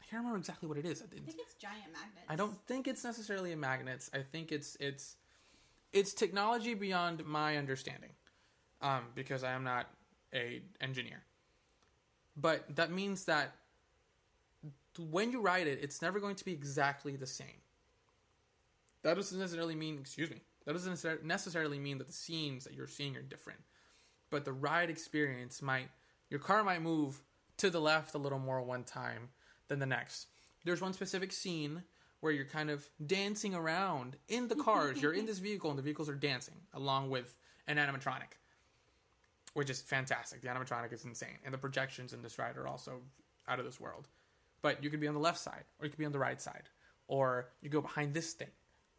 S1: I can't remember exactly what it is. I,
S2: think it's giant magnets.
S1: I don't think it's necessarily a magnets. I think it's it's it's technology beyond my understanding, um, because I am not a engineer. But that means that when you ride it, it's never going to be exactly the same. That doesn't necessarily mean, excuse me, that doesn't necessarily mean that the scenes that you're seeing are different. But the ride experience might, your car might move to the left a little more one time than the next. There's one specific scene where you're kind of dancing around in the cars. you're in this vehicle and the vehicles are dancing along with an animatronic, which is fantastic. The animatronic is insane. And the projections in this ride are also out of this world. But you could be on the left side, or you could be on the right side, or you go behind this thing,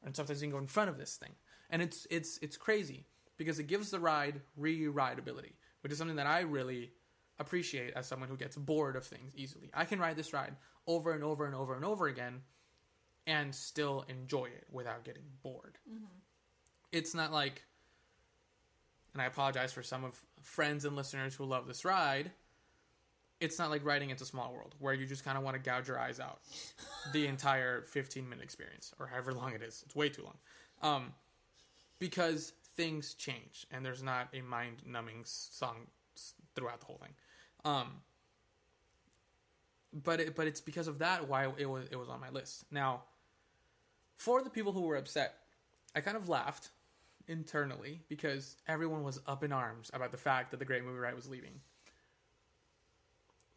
S1: and sometimes you can go in front of this thing, and it's it's it's crazy because it gives the ride re-rideability, which is something that I really appreciate as someone who gets bored of things easily. I can ride this ride over and over and over and over again, and still enjoy it without getting bored. It's not like, and I apologize for some of friends and listeners who love this ride it's not like riding into Small World where you just kind of want to gouge your eyes out the entire 15 minute experience or however long it is. It's way too long. Um, because things change and there's not a mind numbing song throughout the whole thing. Um, but it, but it's because of that why it was it was on my list. Now, for the people who were upset, I kind of laughed internally because everyone was up in arms about the fact that the Great Movie Ride was leaving.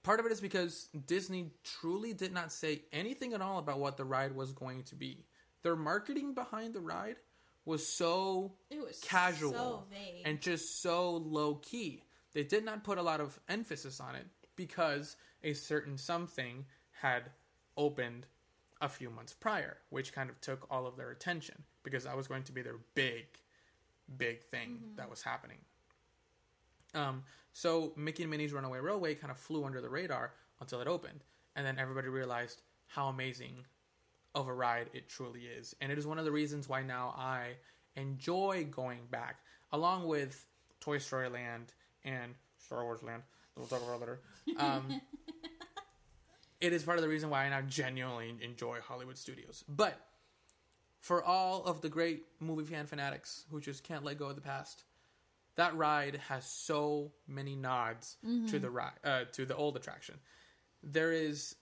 S1: Part of it is because Disney truly did not say anything at all about what the ride was going to be. Their marketing behind the ride was so
S2: It was
S1: casual
S2: so
S1: and just so low key. They did not put a lot of emphasis on it because a certain something had opened a few months prior, which kind of took all of their attention because that was going to be their big, big thing that was happening. Um, so Mickey and Minnie's Runaway Railway kind of flew under the radar until it opened, and then everybody realized how amazing of a ride it truly is, and it is one of the reasons why now I enjoy going back, along with Toy Story Land and Star Wars Land. that We'll talk about later. Um, it is part of the reason why I now genuinely enjoy Hollywood Studios. But for all of the great movie fan fanatics who just can't let go of the past, that ride has so many nods to the ride, uh, to the old attraction. There is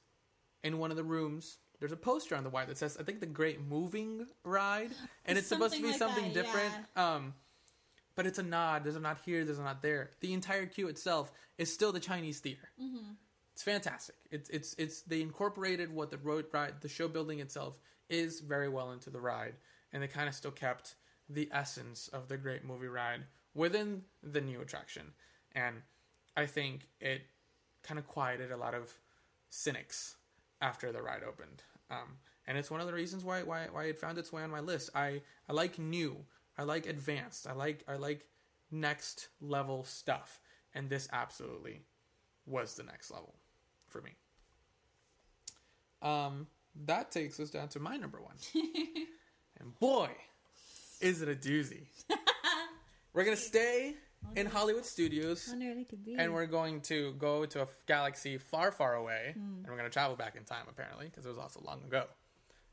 S1: in one of the rooms. There's a poster on the wall that says, "I think the Great Moving Ride," and it's supposed to be
S2: Something like
S1: something
S2: that,
S1: different. Um, but it's a nod. There's a nod here. There's a nod there. The entire queue itself is still the Chinese theater. It's fantastic. It's it's it's they incorporated what the road ride, the show building itself is very well into the ride, and they kind of still kept the essence of the Great Movie Ride within the new attraction, and I think it kind of quieted a lot of cynics after the ride opened. Um, and it's one of the reasons why, why why it found its way on my list. I, I like new, I like advanced, I like I like next level stuff, and this absolutely was the next level for me. Um, that takes us down to my number one, and boy, is it a doozy. We're gonna stay in Hollywood Studios
S2: How nearly could be.
S1: and we're going to go to a galaxy far, far away, and we're going to travel back in time apparently because it was also long ago. And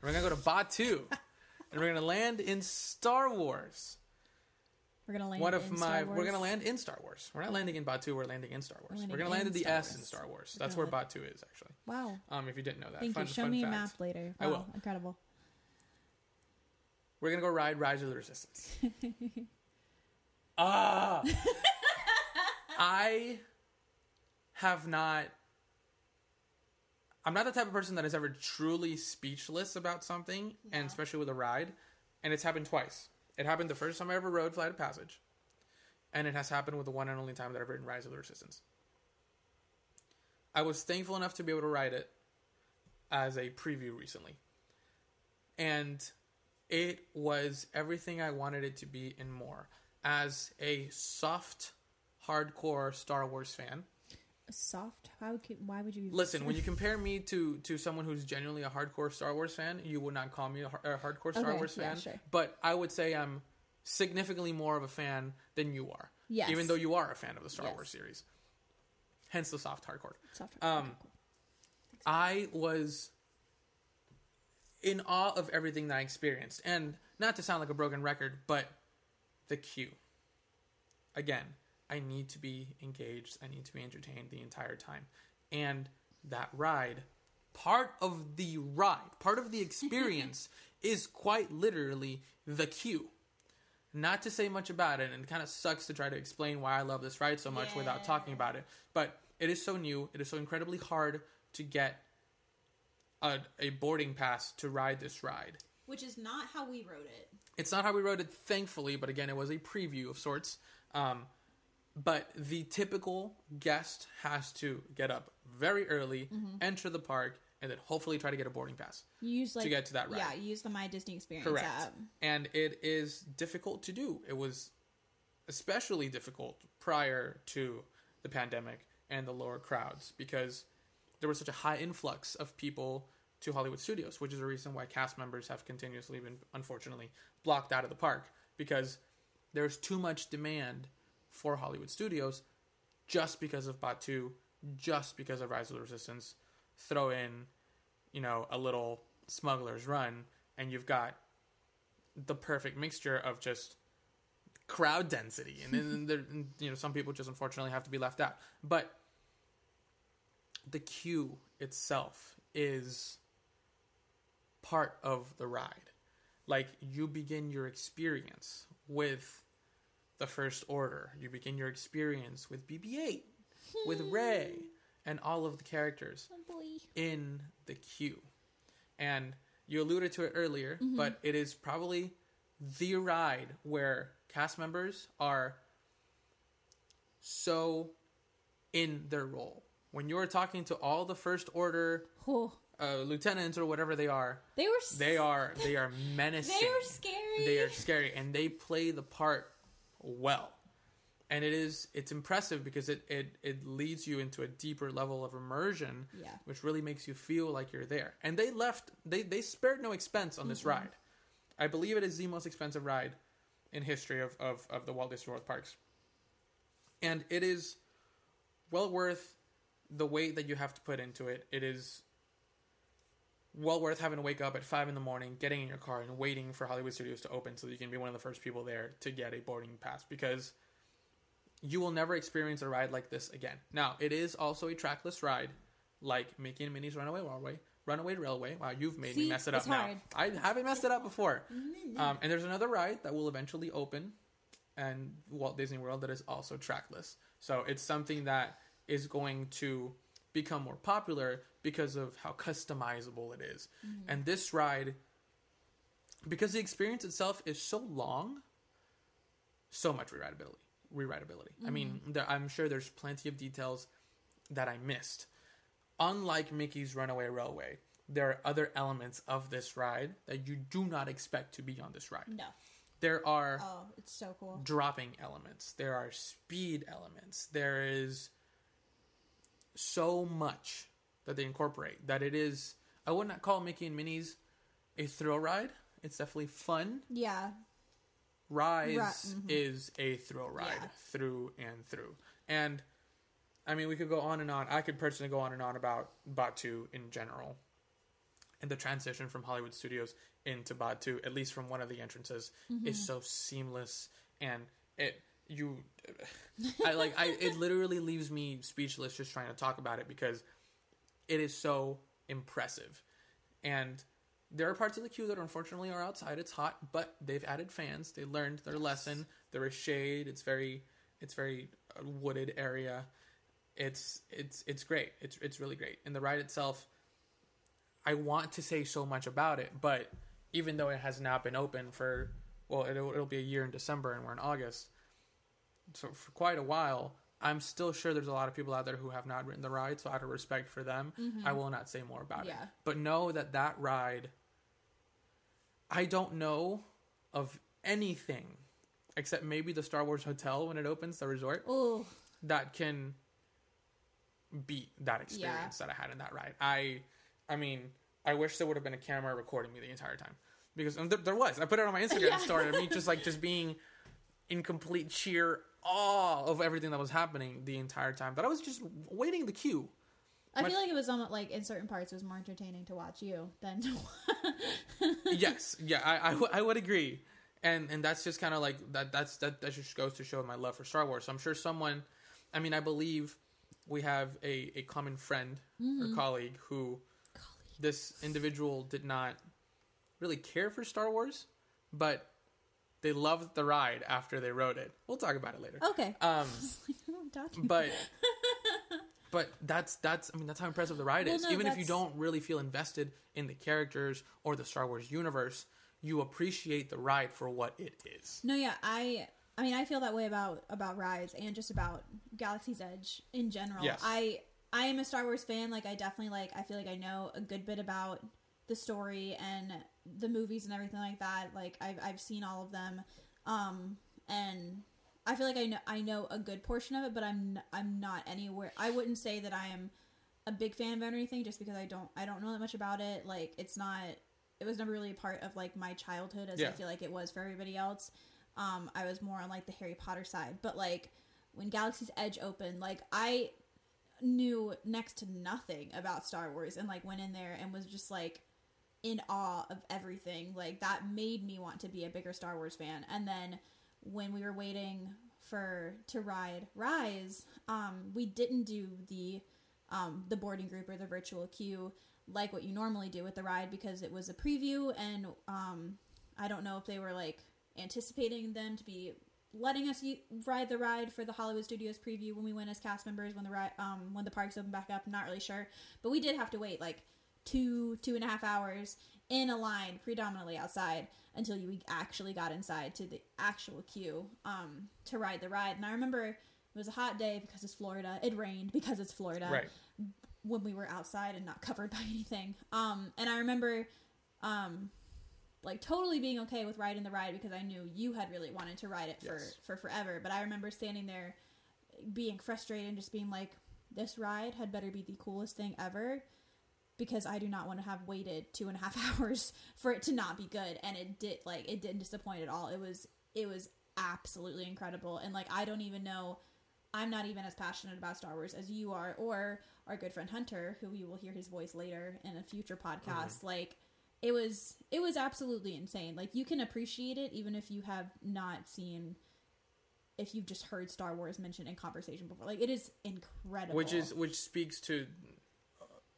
S1: we're going to go to Batuu, and we're going to land in Star Wars.
S2: we're gonna land.
S1: One of my,
S2: Star
S1: we're going to
S2: Wars.
S1: land in Star Wars. We're not landing in Batuu. We're landing in Star Wars. We're going to land
S2: in
S1: at the
S2: Star
S1: S in. Star Wars. That's where Batuu is actually.
S2: Wow.
S1: Um, if you didn't know that,
S2: Thank
S1: fun,
S2: you. Show me a map later.
S1: I will.
S2: Incredible.
S1: We're gonna go ride Rise of the Resistance. Ah, I have not. I'm not the type of person that is ever truly speechless about something, and especially with a ride. And it's happened twice. It happened the first time I ever rode Flight of Passage, and it has happened with the one and only time that I've ridden Rise of the Resistance. I was thankful enough to be able to ride it as a preview recently, and it was everything I wanted it to be and more. As a soft, hardcore Star Wars fan,
S2: Soft. How could? Why would you? Be
S1: listen, when you compare me to to someone who's genuinely a hardcore Star Wars fan, you would not call me a, a hardcore Star
S2: Okay,
S1: Wars
S2: yeah,
S1: fan.
S2: sure.
S1: But I would say I'm significantly more of a fan than you are.
S2: Yes.
S1: Even though you are a fan of the Star
S2: Yes.
S1: Wars series. Hence the soft hardcore.
S2: Soft.
S1: Um,
S2: okay, cool.
S1: I was in awe of everything that I experienced. And not to sound like a broken record, but the queue. Again, I need to be engaged. I need to be entertained the entire time. And that ride, part of the ride, part of the experience is quite literally the queue. Not to say much about it, and it kind of sucks to try to explain why I love this ride so much without talking about it. But it is so new. It is so incredibly hard to get a, a boarding pass to ride this ride.
S2: Which is not how we wrote it.
S1: It's not how we wrote it, thankfully, but again, it was a preview of sorts. Um, but the typical guest has to get up very early,
S2: Mm-hmm.
S1: enter the park, and then hopefully try to get a boarding pass.
S2: You use like
S1: get to that ride.
S2: Yeah, you use the My Disney Experience
S1: Correct.
S2: app.
S1: And it is difficult to do. It was especially difficult prior to the pandemic and the lower crowds because there was such a high influx of people to Hollywood studios, which is a reason why cast members have continuously been, unfortunately, blocked out of the park because there's too much demand for Hollywood studios just because of Batuu, just because of Rise of the Resistance. Throw in, you know, a little Smuggler's Run, and you've got the perfect mixture of just crowd density, and then there, you know some people just unfortunately have to be left out. But the queue itself is part of the ride. Like you begin your experience with the First Order. You begin your experience with BB-8, with hmm. Rey, and all of the characters
S2: Oh
S1: in the queue. And you alluded to it earlier, mm-hmm. but it is probably the ride where cast members are so in their role. When you're talking to all the first order
S2: Oh,
S1: uh, lieutenants or whatever they are,
S2: they were. s-
S1: they are they are menacing.
S2: They were scary.
S1: They are scary, and they play the part well. And it is it's impressive because it it it leads you into a deeper level of immersion,
S2: Yeah.
S1: which really makes you feel like you're there. And they left they they spared no expense on this
S2: Mm-hmm.
S1: ride. I believe it is the most expensive ride in history of, of, of the Walt Disney World parks. And it is well worth the wait that you have to put into it. It is well worth having to wake up at five in the morning, getting in your car, and waiting for Hollywood Studios to open so that you can be one of the first people there to get a boarding pass because you will never experience a ride like this again. Now, it is also a trackless ride, like Mickey and Minnie's Runaway Railway. Runaway Railway. Wow, you've made me mess it up now.
S2: hard.
S1: I haven't messed it up before. Um, and there's another ride that will eventually open, and Walt Disney World that is also trackless. So it's something that is going to become more popular because of how customizable it is. Mm-hmm. And this ride, because the experience itself is so long, so much re-rideability. Re-rideability. I mean, mm-hmm. there, I'm sure there's plenty of details that I missed. Unlike Mickey's Runaway Railway, there are other elements of this ride that you do not expect to be on this ride.
S2: No.
S1: There are
S2: Oh, it's so cool.
S1: dropping elements. There are speed elements. There is so much that they incorporate that it is. I would not call Mickey and Minnie's a thrill ride. It's definitely fun.
S2: Yeah.
S1: Rise
S2: Ri- mhm.
S1: is a thrill ride
S2: Yeah.
S1: through and through. And I mean, we could go on and on. I could personally go on and on about Batuu in general and the transition from Hollywood Studios into Batuu, at least from one of the entrances, is so seamless and it you I like I it literally leaves me speechless just trying to talk about it because it is so impressive. And there are parts of the queue that unfortunately are outside. It's hot, but they've added fans. They learned their lesson. There is shade. It's very it's very uh, wooded area. It's it's it's great. It's it's really great. And the ride itself I want to say so much about it, but even though it has not been open for well, it'll, it'll be a year in December and we're in August. So for quite a while, I'm still sure there's a lot of people out there who have not ridden the ride. So out of respect for them, mm-hmm. I will not say more about it. But know that that ride, I don't know of anything except maybe the Star Wars Hotel when it opens, the resort,
S2: Oh,
S1: that can beat that experience that I had in that ride. I, I mean, I wish there would have been a camera recording me the entire time because there, there was. I put it on my Instagram
S2: Yeah.
S1: story. I mean, just like just being in complete sheer awe of everything that was happening the entire time. That I was just waiting in the queue.
S2: I
S1: My-
S2: feel like it was almost like in certain parts it was more entertaining to watch you than to.
S1: yes, yeah, I, I, w- I would agree, and and that's just kind of like that. That's that that just goes to show my love for Star Wars. So I'm sure someone, I mean, I believe we have a a common friend or mm-hmm. colleague who this individual did not really care for Star Wars, but they loved the ride after they rode it. We'll talk about it later.
S2: okay.
S1: Um,
S2: It's like, what am I talking
S1: but but that's that's I mean that's how impressive the ride
S2: Well,
S1: is.
S2: no,
S1: Even if you don't really feel invested in the characters or the Star Wars universe, you appreciate the ride for what it is.
S2: No, yeah, I I mean I feel that way about about rides and just about Galaxy's Edge in general.
S1: Yes.
S2: I I am a Star Wars fan. Like I definitely like I feel like I know a good bit about the story and the movies and everything like that. Like I've I've seen all of them. Um and I feel like I know I know a good portion of it, but I'm I'm not anywhere. I wouldn't say that I am a big fan of it or anything just because I don't I don't know that much about it. Like it's not it was never really a part of like my childhood as I feel like it was for everybody else. Um I was more on like the Harry Potter side, but like when Galaxy's Edge opened, like I knew next to nothing about Star Wars and like went in there and was just like in awe of everything. Like that made me want to be a bigger Star Wars fan. And then when we were waiting for to ride Rise, um, we didn't do the um, the boarding group or the virtual queue like what you normally do with the ride because it was a preview and um, I don't know if they were like anticipating them to be letting us ride the ride for the Hollywood Studios preview when we went as cast members when the ride um, when the parks open back up. Not really sure, but we did have to wait like two two and a half hours in a line predominantly outside until you actually got inside to the actual queue um, to ride the ride. And I remember it was a hot day because it's Florida. It rained because it's Florida
S1: Right.
S2: when we were outside and not covered by anything. Um, and I remember, um, like totally being okay with riding the ride because I knew you had really wanted to ride it for for forever. But I remember standing there, being frustrated and just being like, "This ride had better be the coolest thing ever." Because I do not want to have waited two and a half hours for it to not be good, and it did. Like it didn't disappoint at all. It was it was absolutely incredible, and like I don't even know I'm not even as passionate about Star Wars as you are, or our good friend Hunter, who you will hear his voice later in a future podcast. Mm-hmm. Like it was, it was absolutely insane. Like you can appreciate it even if you have not seen, if you've just heard Star Wars mentioned in conversation before. Like it is incredible.
S1: which is which speaks to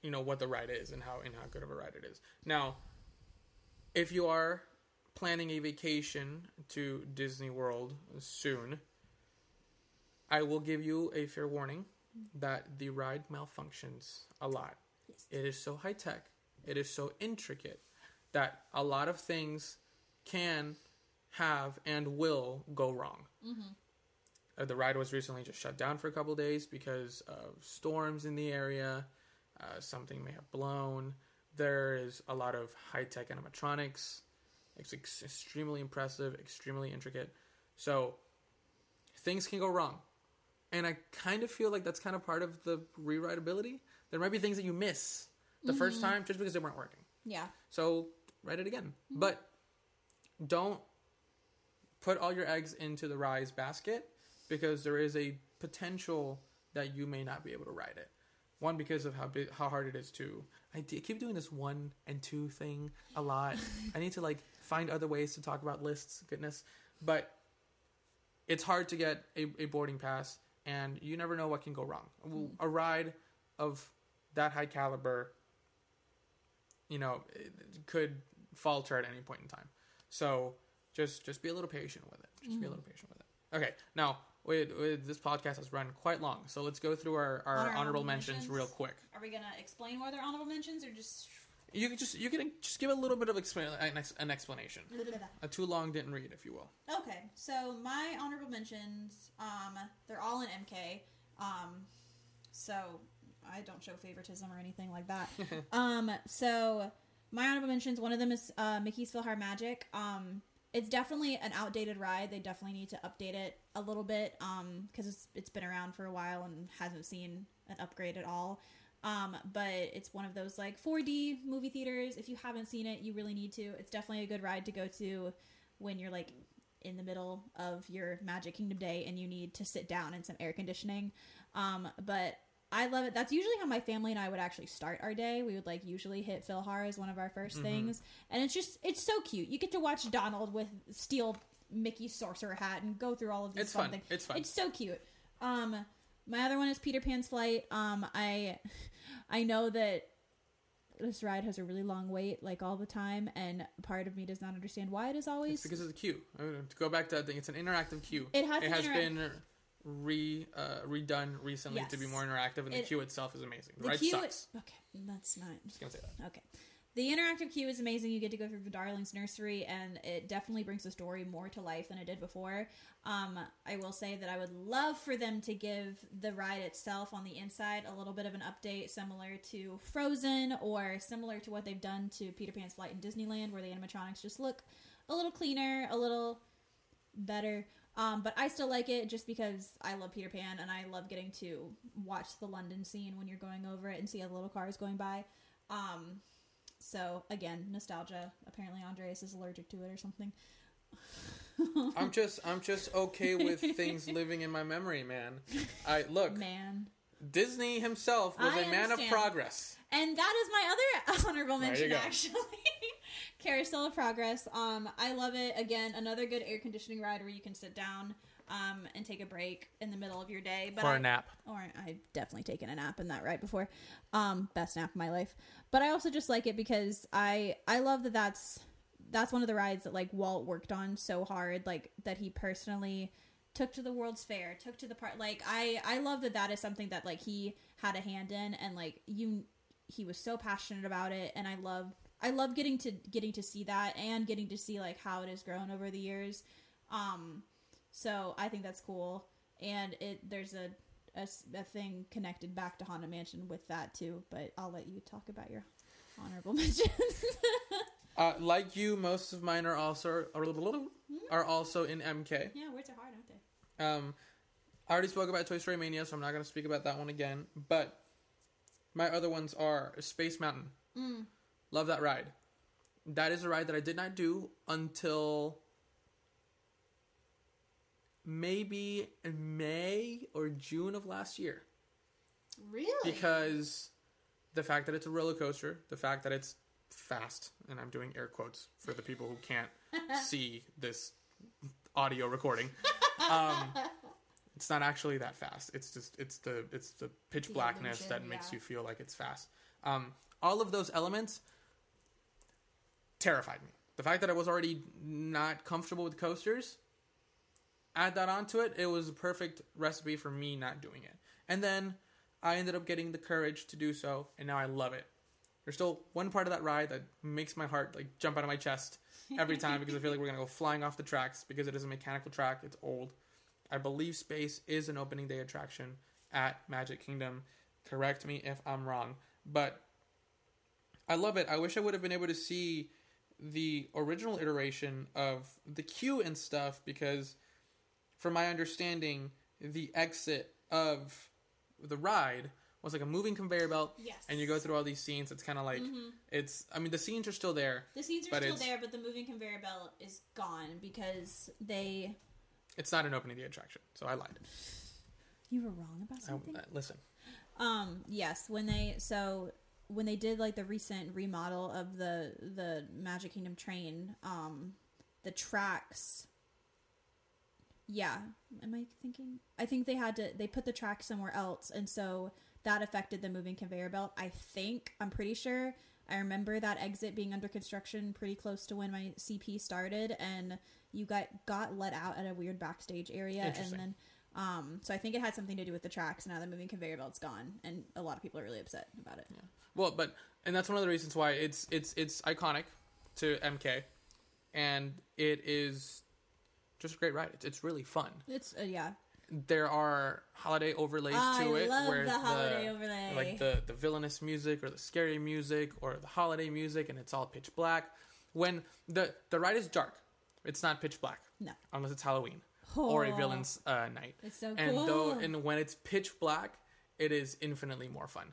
S1: you know what the ride is and how and how good of a ride it is. Now, if you are planning a vacation to Disney World soon, I will give you a fair warning that the ride malfunctions a lot.
S2: Yes.
S1: It is so high tech, it is so intricate that a lot of things can have and will go wrong. Uh, the ride was recently just shut down for a couple days because of storms in the area. Uh, something may have blown. There is a lot of high tech animatronics. It's ex- extremely impressive, extremely intricate. So things can go wrong. And I kind of feel like that's kind of part of the re-rideability. There might be things that you miss the first time just because they weren't working.
S2: yeah,
S1: So write it again. But don't put all your eggs into the rise basket because there is a potential that you may not be able to ride it. One because of how big, how hard it is to. I d- keep doing this one and two thing a lot. I need to like find other ways to talk about lists. Goodness, but it's hard to get a, a boarding pass, and you never know what can go wrong. Mm. A ride of that high caliber you know, could falter at any point in time. So just just be a little patient with it. Just be a mm. little patient with it. Okay, now wait, wait, this podcast has run quite long, so let's go through our, our
S2: Honorable
S1: honorable mentions,
S2: mentions.
S1: real quick.
S2: are we gonna explain why they're honorable mentions or just?
S1: You can just you can just give a little bit of explain an, ex- an explanation. A too long didn't read, if you will.
S2: Okay, so my honorable mentions, um, they're all in MK. Um, so I don't show favoritism or anything like that. um, so my honorable mentions, one of them is uh, Mickey's PhilharMagic. Um, it's definitely an outdated ride. They definitely need to update it a little bit um, because it's it's been around for a while and hasn't seen an upgrade at all. Um, but it's one of those like 4D movie theaters. If you haven't seen it, you really need to. It's definitely a good ride to go to when you're like in the middle of your Magic Kingdom day and you need to sit down in some air conditioning. Um, but I love it. That's usually how my family and I would actually start our day. We would like usually hit Philhar as one of our 1st things, and it's just it's so cute. You get to watch Donald with steal Mickey's sorcerer hat and go through all of these
S1: It's
S2: fun
S1: fun.
S2: things.
S1: It's fun.
S2: It's so cute. Um, my other one is Peter Pan's Flight. Um, I I know that this ride has a really long wait, like all the time, and part of me does not understand why it is always
S1: It's because of the queue. I mean, to go back to that thing, it's an interactive queue.
S2: It has
S1: it has been re uh, redone recently to be more interactive, and the queue itself is amazing. The,
S2: the
S1: ride
S2: queue.
S1: sucks.
S2: Okay, that's not
S1: Just gonna say that.
S2: Okay. The interactive queue is amazing. You get to go through the Darling's nursery, and it definitely brings the story more to life than it did before. Um, I will say that I would love for them to give the ride itself on the inside a little bit of an update, similar to Frozen or similar to what they've done to Peter Pan's Flight in Disneyland, where the animatronics just look a little cleaner, a little better. Um, but I still like it just because I love Peter Pan and I love getting to watch the London scene when you're going over it and see all the little cars going by. Um, so again, nostalgia. Apparently, Andreas is allergic to it or something.
S1: I'm just I'm just okay with things living in my memory, man. I look,
S2: Man,
S1: Disney himself was
S2: I
S1: a man of progress.
S2: and that is my other honorable mention. Actually, Carousel of Progress. Um, I love it. Again, another good air conditioning ride where you can sit down. um, and take a break in the middle of your day. But
S1: or
S2: I,
S1: a nap.
S2: or I've definitely taken a nap in that ride before. Um, best nap of my life. But I also just like it because I I love that that's that's one of the rides that like Walt worked on so hard, like that he personally took to the World's Fair, took to the part. Like I I love that that is something that like he had a hand in, and like you, he was so passionate about it, and I love I love getting to getting to see that and getting to see like how it has grown over the years. Um, so I think that's cool, and it there's a a thing connected back to Haunted Mansion with that too. But I'll let you talk about your honorable mentions.
S1: Uh, like you, most of mine are also are also in MK.
S2: yeah, words are hard, aren't they?
S1: Um, I already spoke about Toy Story Mania, so I'm not going to speak about that one again. But my other ones are Space Mountain.
S2: Mm.
S1: Love that ride. That is a ride that I did not do until maybe May or June of last year.
S2: Really?
S1: Because the fact that it's a roller coaster, the fact that it's fast, and I'm doing air quotes for the people who can't see this audio recording. Um, it's not actually that fast. It's just it's the it's the pitch
S2: The
S1: blackness
S2: illusion,
S1: that makes
S2: yeah.
S1: you feel like it's fast. Um, all of those elements terrified me. The fact that I was already not comfortable with coasters, add that onto it, it was a perfect recipe for me not doing it. And then I ended up getting the courage to do so, and now I love it. There's still one part of that ride that makes my heart like jump out of my chest every time because I feel like we're gonna go flying off the tracks because it is a mechanical track. It's old. I believe Space is an opening day attraction at Magic Kingdom. Correct me if I'm wrong, but I love it. I wish I would have been able to see the original iteration of the queue and stuff because, from my understanding, the exit of the ride was like a moving conveyor belt,
S2: Yes.
S1: and you go through all these scenes. It's kind of like
S2: Mhm.
S1: it's. I mean, the scenes are still there.
S2: The scenes are still there, but the moving conveyor belt is gone because they.
S1: It's not an opening the attraction, so I lied.
S2: You were wrong about
S1: I,
S2: something.
S1: uh, listen,
S2: Um. Yes. When they so when they did like the recent remodel of the the Magic Kingdom train, um, the tracks. Yeah. Am I thinking? I think they had to. They put the track somewhere else, and so that affected the moving conveyor belt. I think. I'm pretty sure. I remember that exit being under construction pretty close to when my CP started, and you got got let out at a weird backstage area, and then um, so I think it had something to do with the tracks. Now the moving conveyor belt's gone, and a lot of people are really upset about it.
S1: Well, but and that's one of the reasons why it's it's it's iconic to MK, and it is just a great ride. It's, it's really fun.
S2: It's uh, yeah.
S1: There are holiday overlays
S2: I
S1: to it,
S2: love
S1: where
S2: the holiday overlay.
S1: like the the villainous music or the scary music or the holiday music, and it's all pitch black. When the the ride is dark, it's not pitch black
S2: No,
S1: unless it's Halloween or a
S2: Oh,
S1: villain's uh, night.
S2: It's so
S1: and
S2: cool.
S1: though and when it's pitch black it is infinitely more fun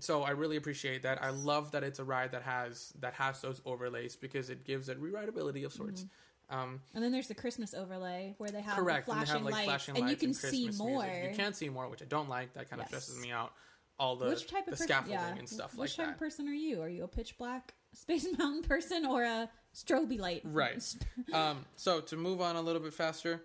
S1: so i really appreciate that i love that it's a ride that has that has those overlays because it gives it re-rideability of sorts
S2: Mm-hmm.
S1: um
S2: and then there's the Christmas overlay where they have
S1: correct
S2: the
S1: and they
S2: flashing
S1: have like
S2: lights,
S1: flashing
S2: and
S1: lights
S2: you can
S1: and
S2: see more.
S1: music. you can see more which i don't like that kind of
S2: Yes.
S1: stresses me out all the
S2: Which type
S1: the
S2: of person?
S1: scaffolding
S2: Yeah.
S1: and stuff
S2: Which
S1: like
S2: type of
S1: that
S2: person are you? Are you a pitch black Space Mountain person or a strobe light?
S1: Right. um so to move on a little bit faster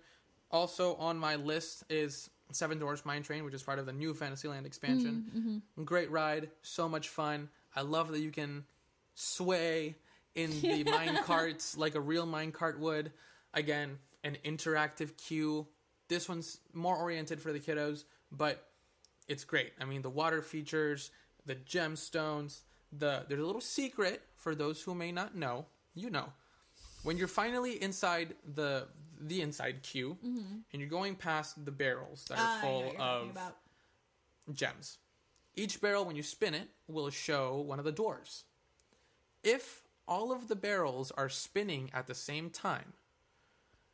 S1: also on my list is Seven Dwarfs Mine Train, which is part of the new Fantasyland expansion.
S2: Mm-hmm.
S1: Great ride, so much fun. I love that you can sway in the mine carts like a real mine cart would. Again, an interactive queue. This one's more oriented for the kiddos, but it's great. I mean, the water features, the gemstones, the there's a little secret for those who may not know. You know, when you're finally inside the the inside queue and you're going past the barrels that are
S2: know
S1: full of gems. Each barrel, when you spin it, will show one of the dwarves. If all of the barrels are spinning at the same time,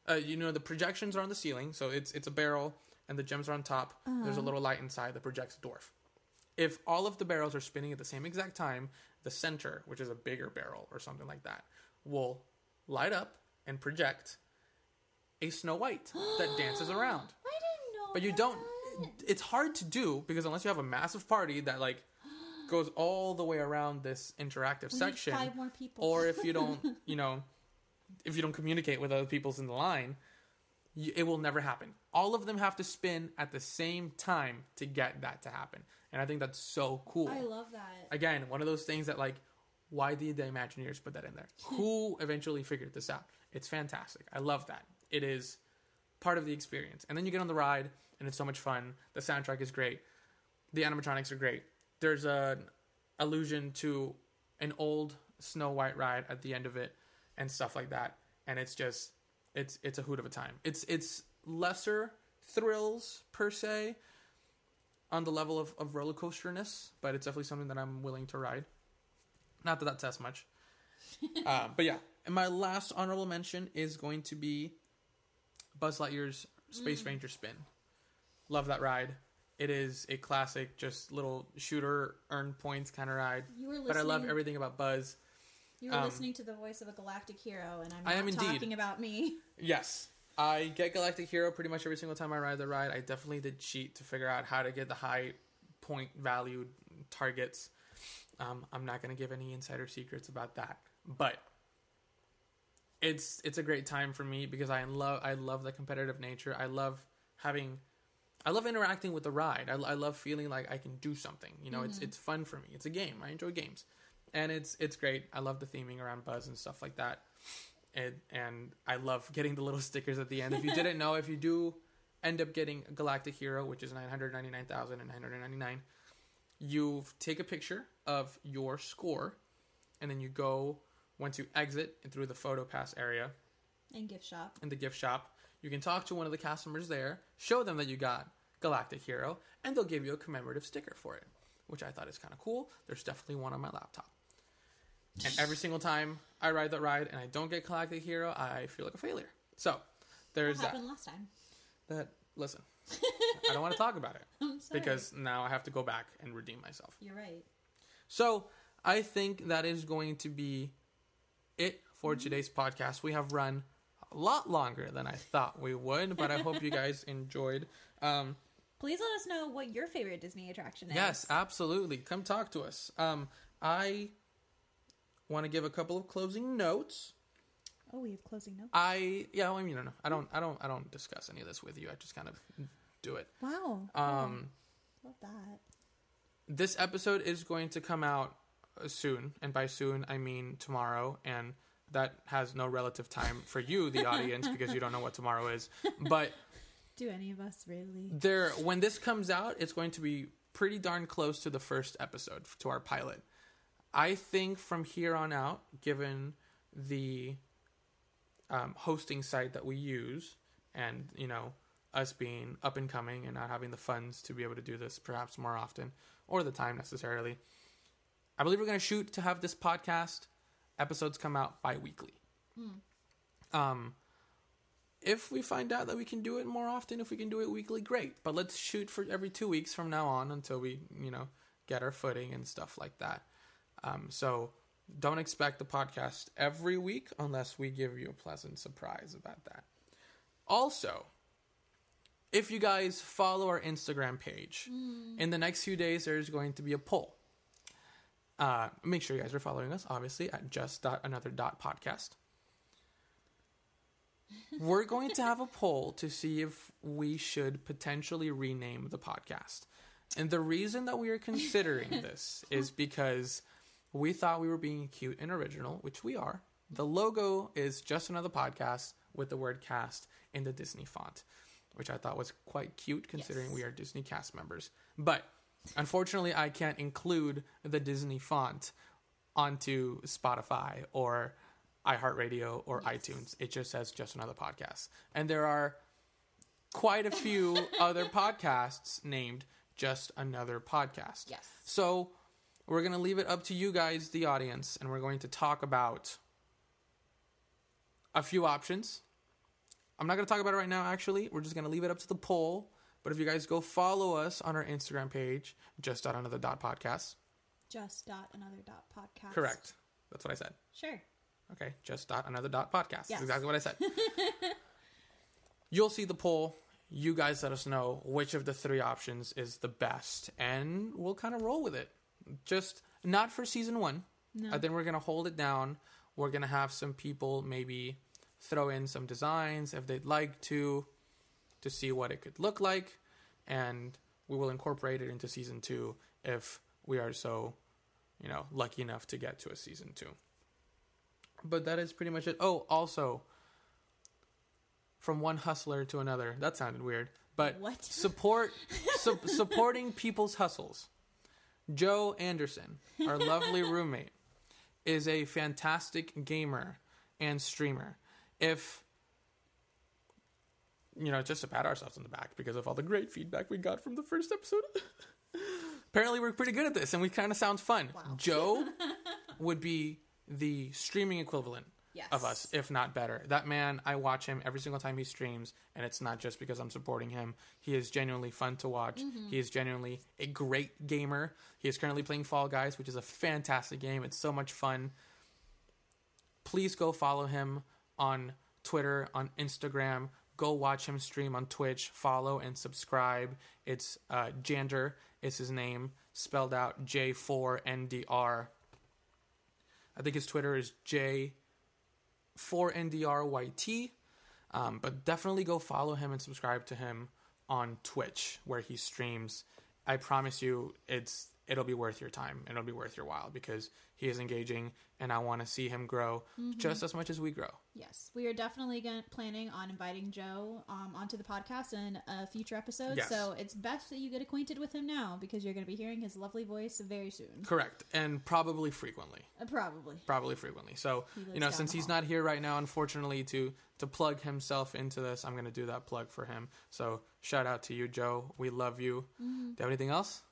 S1: uh, you know the projections are on the ceiling, so it's it's a barrel and the gems are on top. There's a little light inside that projects a dwarf. If all of the barrels are spinning at the same exact time, the center, which is a bigger barrel or something like that, will light up and project a Snow White that dances around
S2: I didn't know.
S1: but you
S2: that.
S1: don't it's hard to do because unless you have a massive party that like goes all the way around this interactive
S2: We need
S1: section
S2: five more people.
S1: or if you don't you know if you don't communicate with other people's in the line you, it will never happen. All of them have to spin at the same time to get that to happen. And I think that's so cool.
S2: I love that.
S1: Again, one of those things that like, why did the Imagineers put that in there? Hmm. Who eventually figured this out? It's fantastic. I love that. It is part of the experience. And then you get on the ride, and it's so much fun. The soundtrack is great. The animatronics are great. There's an allusion to an old Snow White ride at the end of it, and stuff like that. And it's just, it's it's a hoot of a time. It's it's lesser thrills per se on the level of, of roller coasterness, but it's definitely something that I'm willing to ride. Not that that says much. uh, but yeah, and my last honorable mention is going to be Buzz Lightyear's Space Ranger Spin. Love that ride. It is a classic, just little shooter earn points kind of ride. But I love everything about Buzz.
S2: You were
S1: um,
S2: listening to the voice of a galactic hero, and I'm
S1: I am indeed.
S2: talking about me.
S1: Yes. I get Galactic Hero pretty much every single time I ride the ride. I definitely did cheat to figure out how to get the high point valued targets. Um, I'm not going to give any insider secrets about that, but it's it's a great time for me because I love I love the competitive nature. I love having I love interacting with the ride. I, I love feeling like I can do something. You know, it's it's fun for me. It's a game. I enjoy games, and it's it's great. I love the theming around Buzz and stuff like that and and I love getting the little stickers at the end. If you didn't know, if you do end up getting a Galactic Hero, which is nine hundred ninety nine thousand and nine hundred ninety nine, you take a picture of your score, and then you go once you exit and through the photo pass area
S2: And gift shop.
S1: in the gift shop. You can talk to one of the customers there, show them that you got Galactic Hero, and they'll give you a commemorative sticker for it, which I thought is kind of cool. There's definitely one on my laptop. And every single time I ride that ride and I don't get Galactic Hero, I feel like a failure. So there's that.
S2: happened last time?
S1: That listen, I don't want to talk about it because now I have to go back and redeem myself.
S2: you're right.
S1: So I think that is going to be it for today's podcast. We have run a lot longer than I thought we would, but I hope you guys enjoyed. Um,
S2: Please let us know what your favorite Disney attraction is.
S1: yes, absolutely. Come talk to us. Um, I want to give a couple of closing notes.
S2: Oh, we have closing notes.
S1: I yeah, well, I mean, no, no, I don't, I don't, I don't discuss any of this with you. I just kind of do it.
S2: Wow.
S1: Um,
S2: Love that.
S1: this episode is going to come out uh, soon, and by soon I mean tomorrow, and that has no relative time for you, the audience, because you don't know what tomorrow is. But
S2: Do any of us really?
S1: there, when this comes out, it's going to be pretty darn close to the first episode to our pilot. I think from here on out, given the um, hosting site that we use, and you know us being up and coming and not having the funds to be able to do this perhaps more often or the time necessarily, I believe we're going to shoot to have this podcast episodes come out bi-weekly. Um, if we find out that we can do it more often, if we can do it weekly, great. But let's shoot for every two weeks from now on until we, you know, get our footing and stuff like that. Um, so don't expect the podcast every week unless we give you a pleasant surprise about that. Also, if you guys follow our Instagram page, in the next few days there's going to be a poll. Uh, make sure you guys are following us, obviously, at just dot another dot podcast. We're going to have a poll to see if we should potentially rename the podcast. And the reason that we are considering this is because we thought we were being cute and original, which we are. The logo is just another podcast with the word cast in the Disney font, which I thought was quite cute considering
S2: Yes.
S1: we are Disney cast members. But unfortunately, I can't include the Disney font onto Spotify or iHeartRadio or iTunes. It just says just another podcast. And there are quite a few other podcasts named just another podcast.
S2: Yes.
S1: So we're going to leave it up to you guys, the audience, and we're going to talk about a few options. I'm not going to talk about it right now, actually. We're just going to leave it up to the poll. But if you guys go follow us on our Instagram page, just dot another dot podcast.
S2: Just dot another dot podcast.
S1: Correct. That's what I said.
S2: Sure.
S1: Okay, just dot another dot podcast.
S2: Yes.
S1: That's exactly what I said. You'll see the poll. You guys let us know which of the three options is the best, and we'll kind of roll with it. Just not for season one.
S2: No.
S1: I think we're gonna hold it down. We're gonna have some people maybe throw in some designs if they'd like to, to see what it could look like, and we will incorporate it into season two if we are so, you know, lucky enough to get to a season two. But that is pretty much it. Oh, also, from one hustler to another. That sounded weird, but
S2: What?
S1: support su- supporting people's hustles. Joe Anderson, our lovely roommate, is a fantastic gamer and streamer. If you know, just to pat ourselves on the back because of all the great feedback we got from the first episode. Apparently, we're pretty good at this, and we kind of sounds fun.
S2: Wow.
S1: Joe would be the streaming equivalent
S2: Yes.
S1: of us, if not better. That man, I watch him every single time he streams, and it's not just because I'm supporting him. He is genuinely fun to watch. Mm-hmm. He is genuinely a great gamer. He is currently playing Fall Guys, which is a fantastic game. It's so much fun. Please go follow him on Twitter, on Instagram. Go watch him stream on Twitch. Follow and subscribe. It's uh, Jander It's his name, spelled out J4NDR. I think his Twitter is J4NDRYT. Um, but definitely go follow him and subscribe to him on Twitch where he streams. I promise you, it's it'll be worth your time and it'll be worth your while because he is engaging and I want to see him grow just as much as we grow.
S2: Yes, we are definitely going planning on inviting Joe um, onto the podcast in a future episode.
S1: Yes.
S2: So it's best that you get acquainted with him now because you're going to be hearing his lovely voice very soon.
S1: Correct, and probably frequently.
S2: Uh, probably.
S1: probably frequently. So you know, since he's not here right now, unfortunately, to to plug himself into this, I'm going to do that plug for him. So shout out to you, Joe. We love you.
S2: Mm-hmm.
S1: Do you have anything else?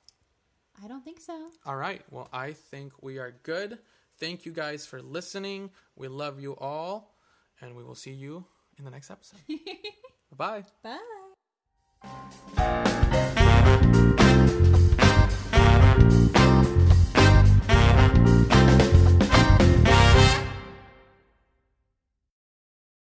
S2: I don't think so.
S1: All right. Well, I think we are good. Thank you guys for listening. We love you all, and we will see you in the next episode. Bye-bye.
S2: Bye.